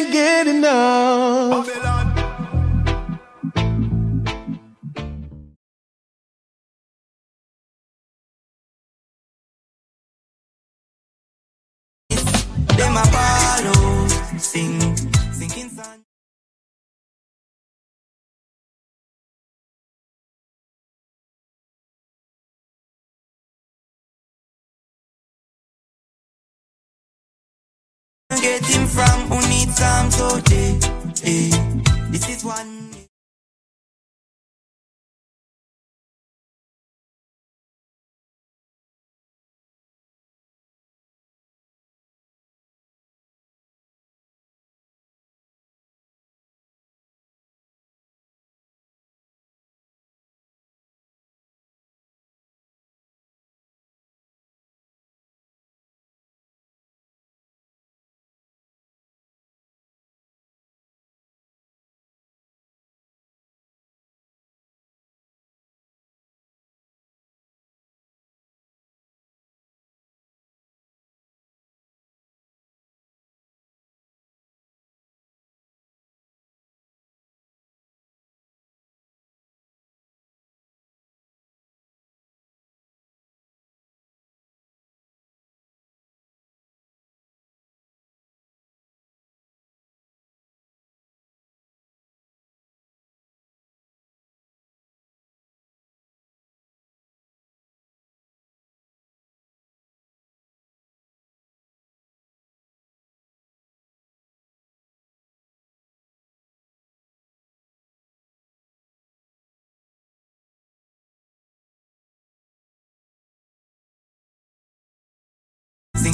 Can't get enough. Get him from who needs some today. eh. This is one.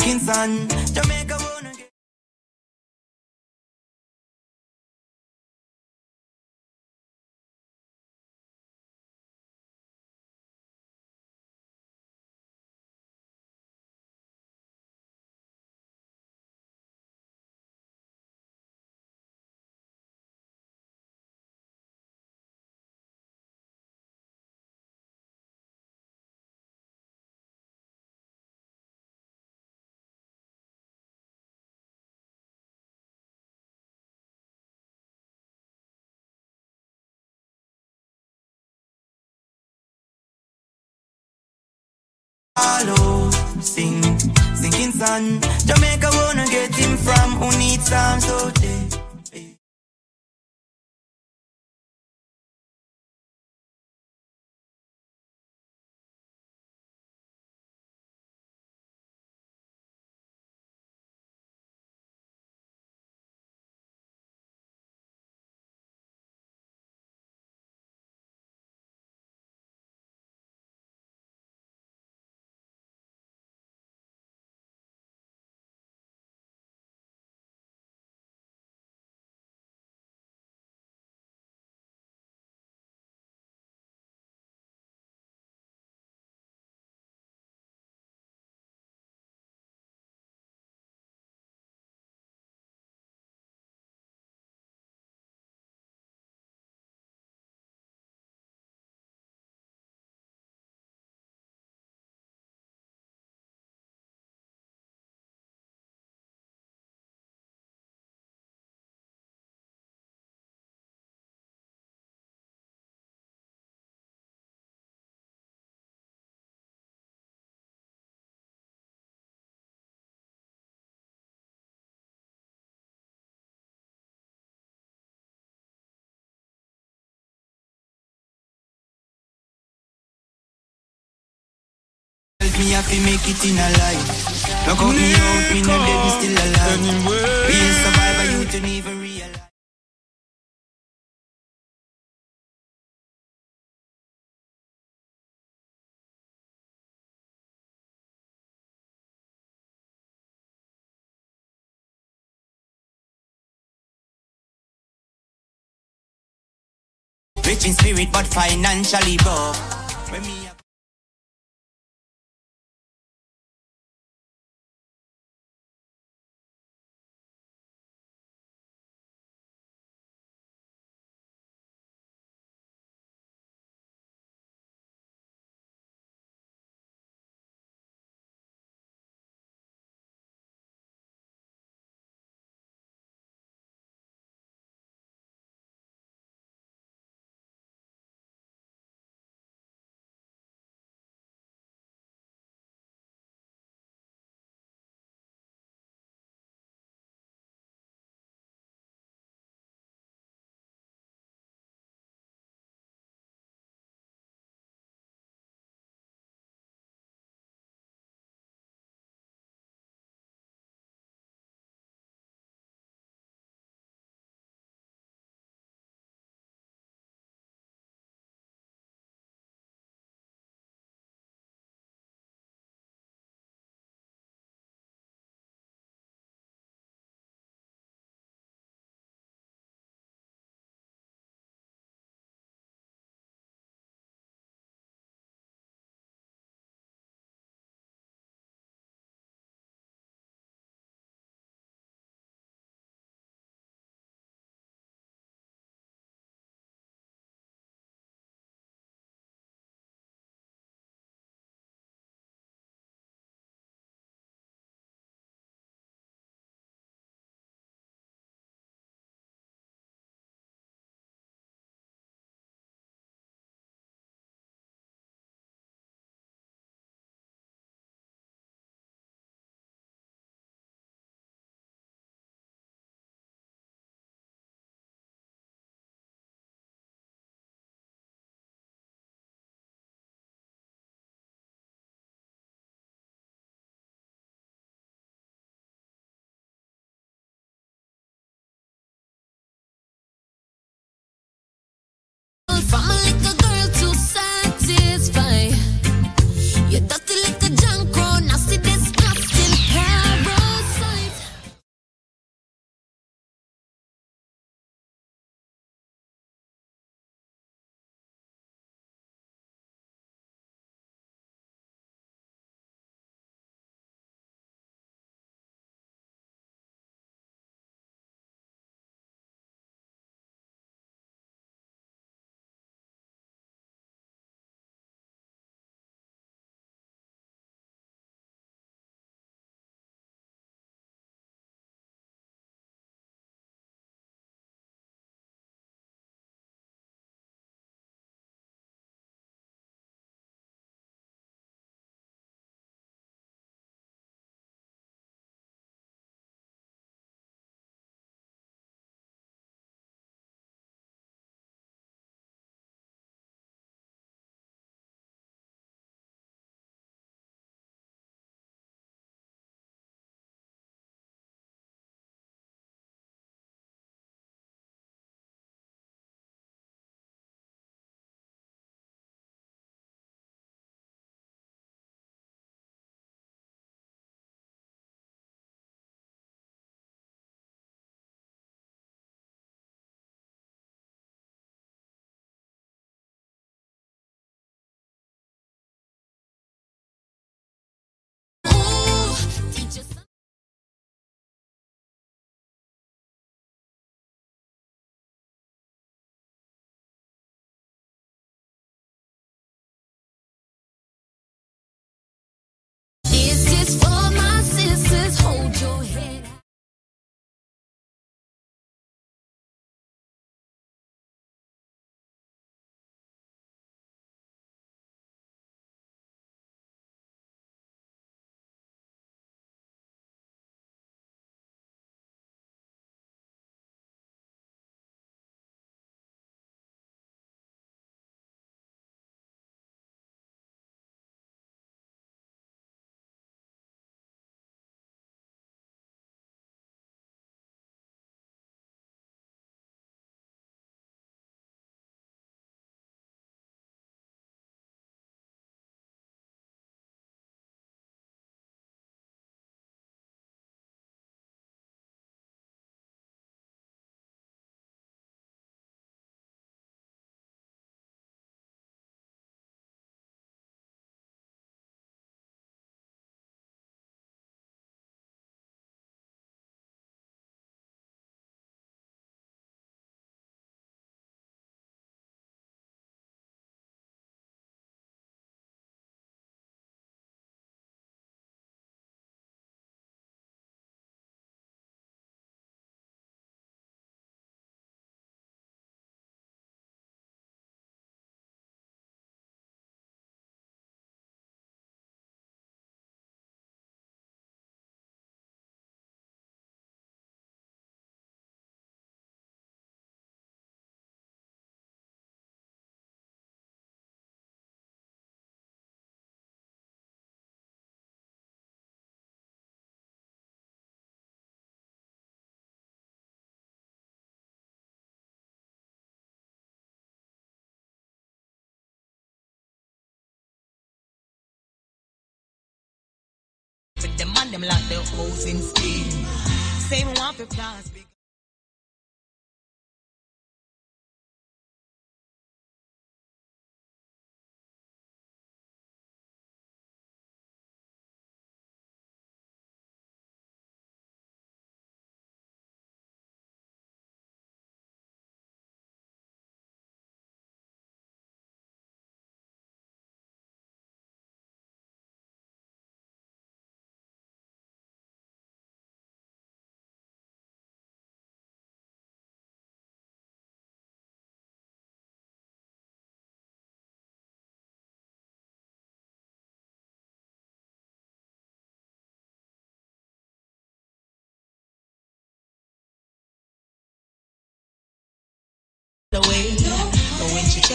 Sinking sun, Jamaica Follow, sing, sinking sun. Jamaica wanna get him from who needs some today. Me have to make it in a life. Look out me out, me no dead, me still alive. Be a survivor, you don't even realize. Rich in spirit, but financially broke. A- and them like the house in steam. Same one for France.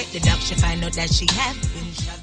She find out that she have been shoveling.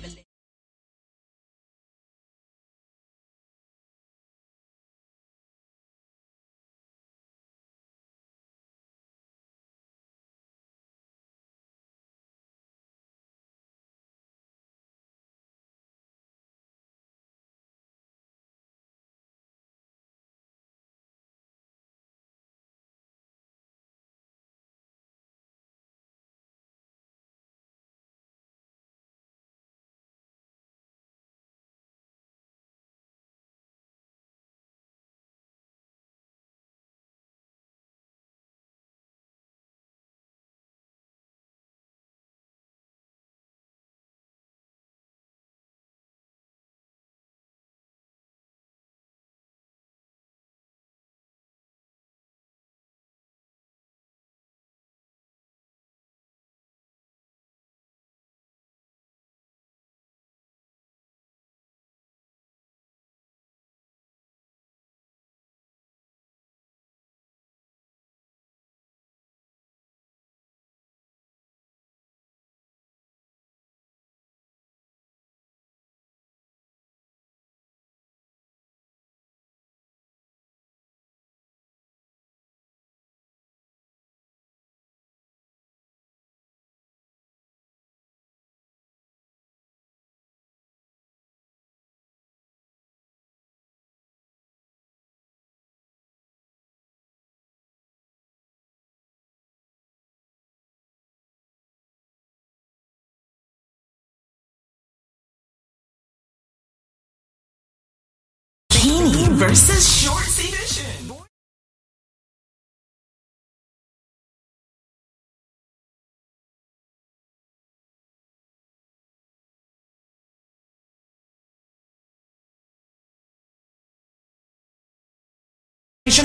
Versus Shorts Edition.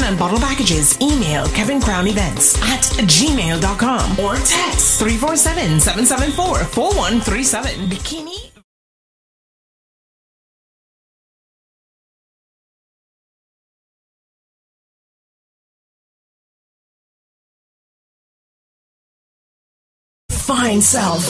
and bottle packages, email Kevin Crown Events at gmail.com or text 347 774 4137. Bikini fine self.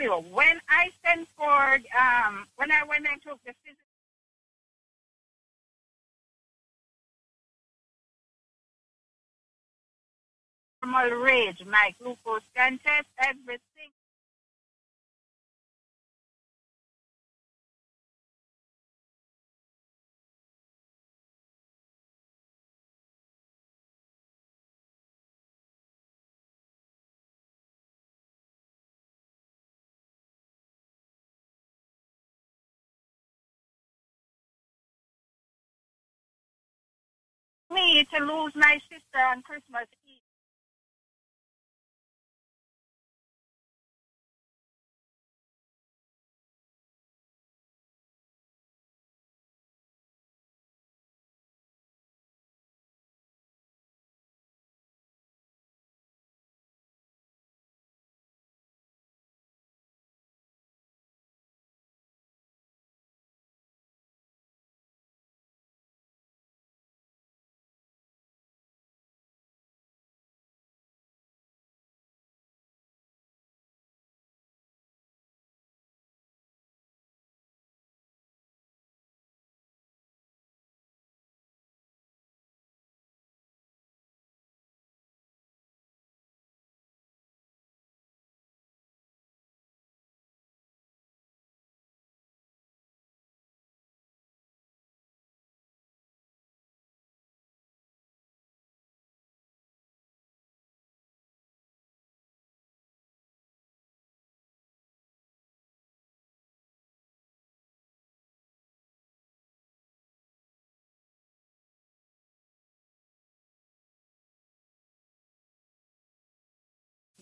tell when I sent for, um, when I went and took the physical, normal range, my glucose can test everything. To lose my sister on Christmas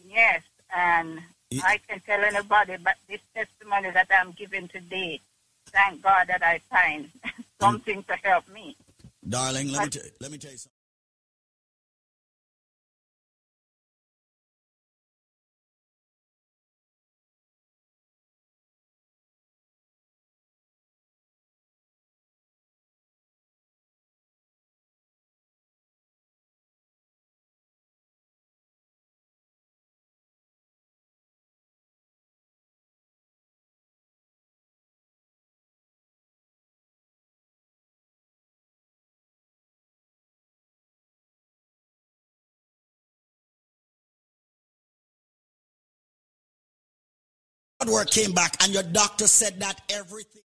Yes, and I can tell anybody but this testimony that I'm giving today. Thank God that I find mm. something to help me. Darling, let me, t- let me tell you something. Blood work came back and your doctor said that everything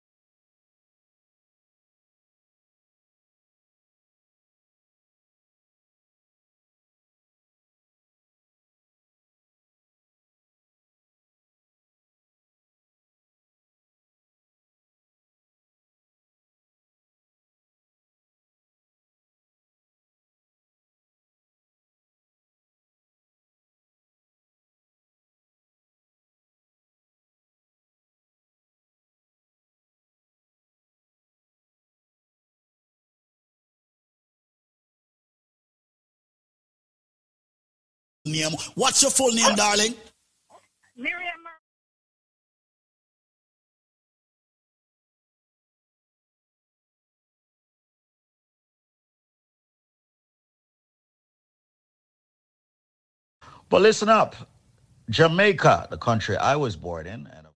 name. What's your full name, darling? Miriam But listen up. Jamaica, the country I was born in, and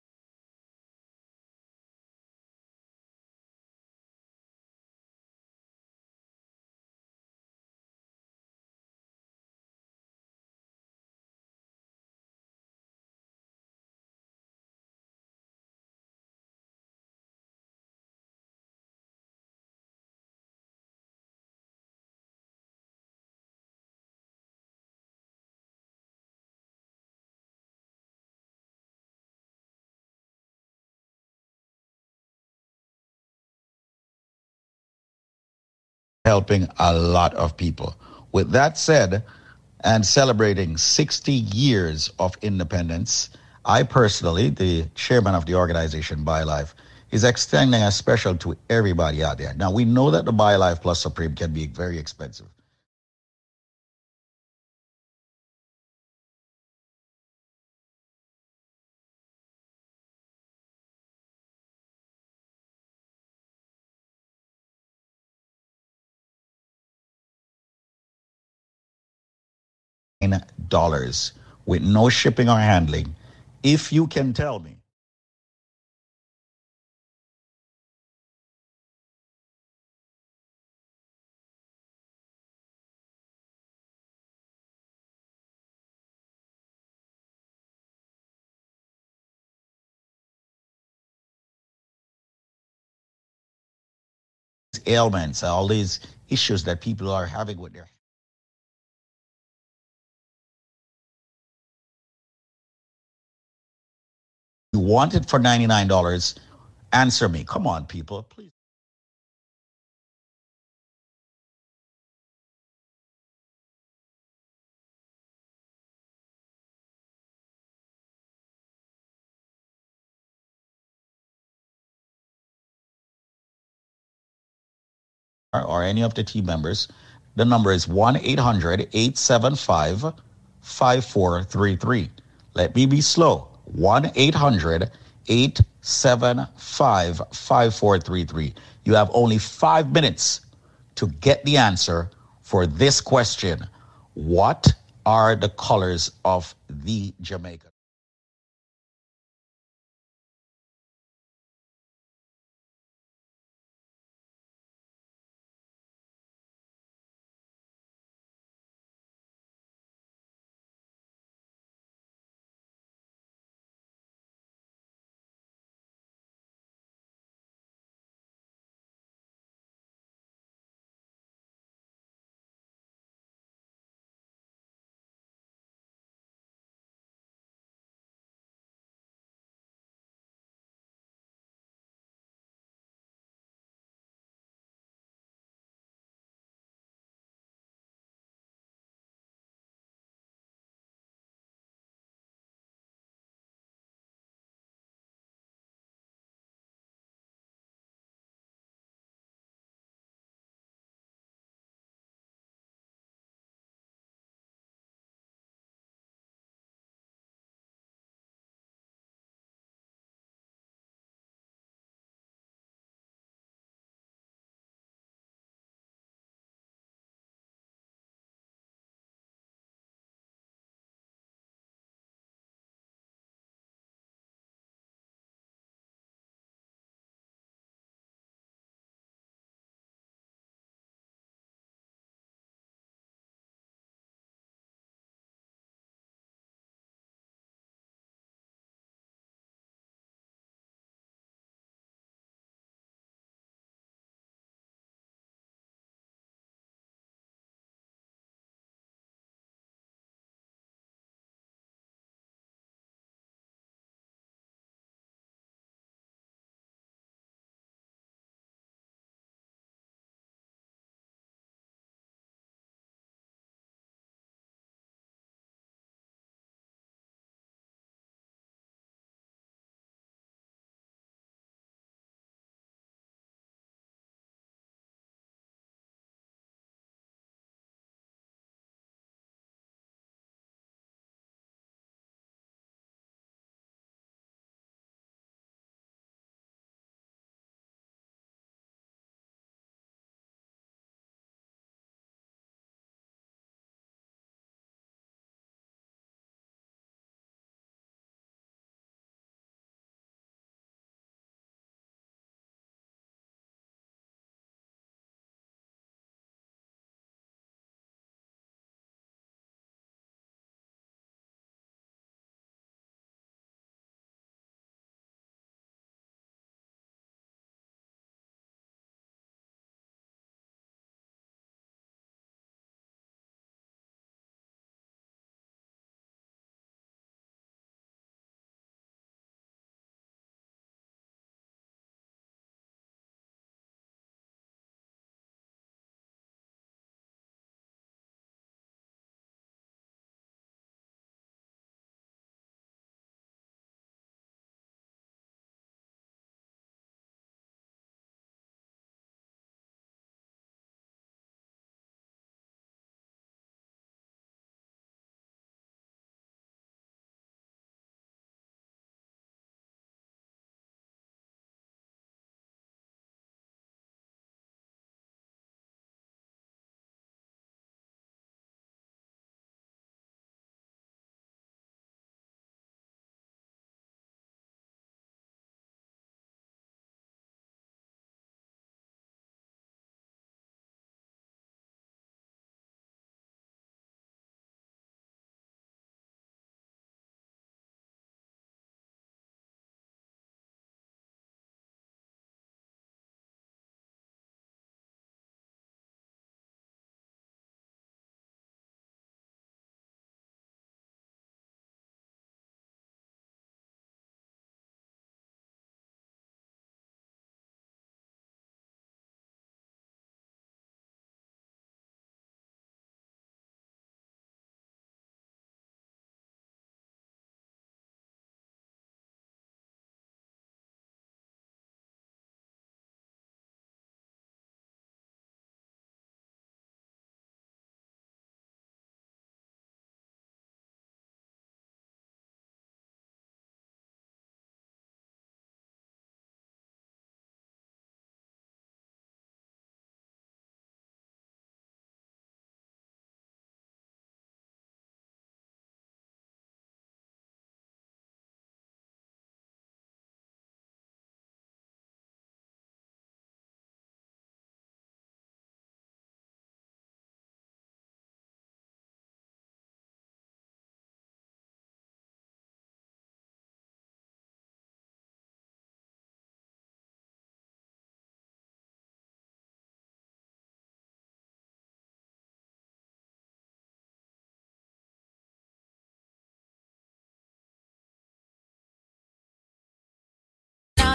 helping a lot of people. With that said, and celebrating 60 years of independence, I personally, the chairman of the organization BioLife, is extending a special to everybody out there. Now, we know that the BioLife Plus Supreme can be very expensive. Dollars with no shipping or handling if you can tell me. ailments, all these issues that people are having with their You want it for $99? Answer me. Come on, people. Please. or any of the team members, the number is 1 800 875 5433. Let me be slow 1 800 875 5433. You have only five minutes to get the answer for this question What are the colors of the Jamaica?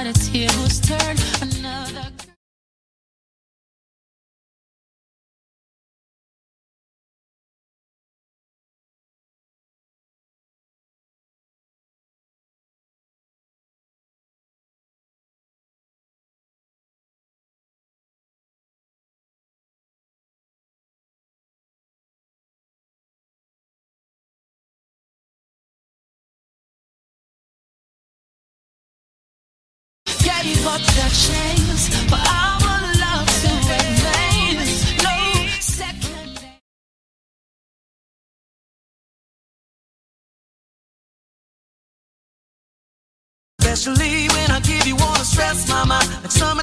The tables turn. Another. Gave up the chains for our love. No second. Especially when I give you all the stress, mama. Like some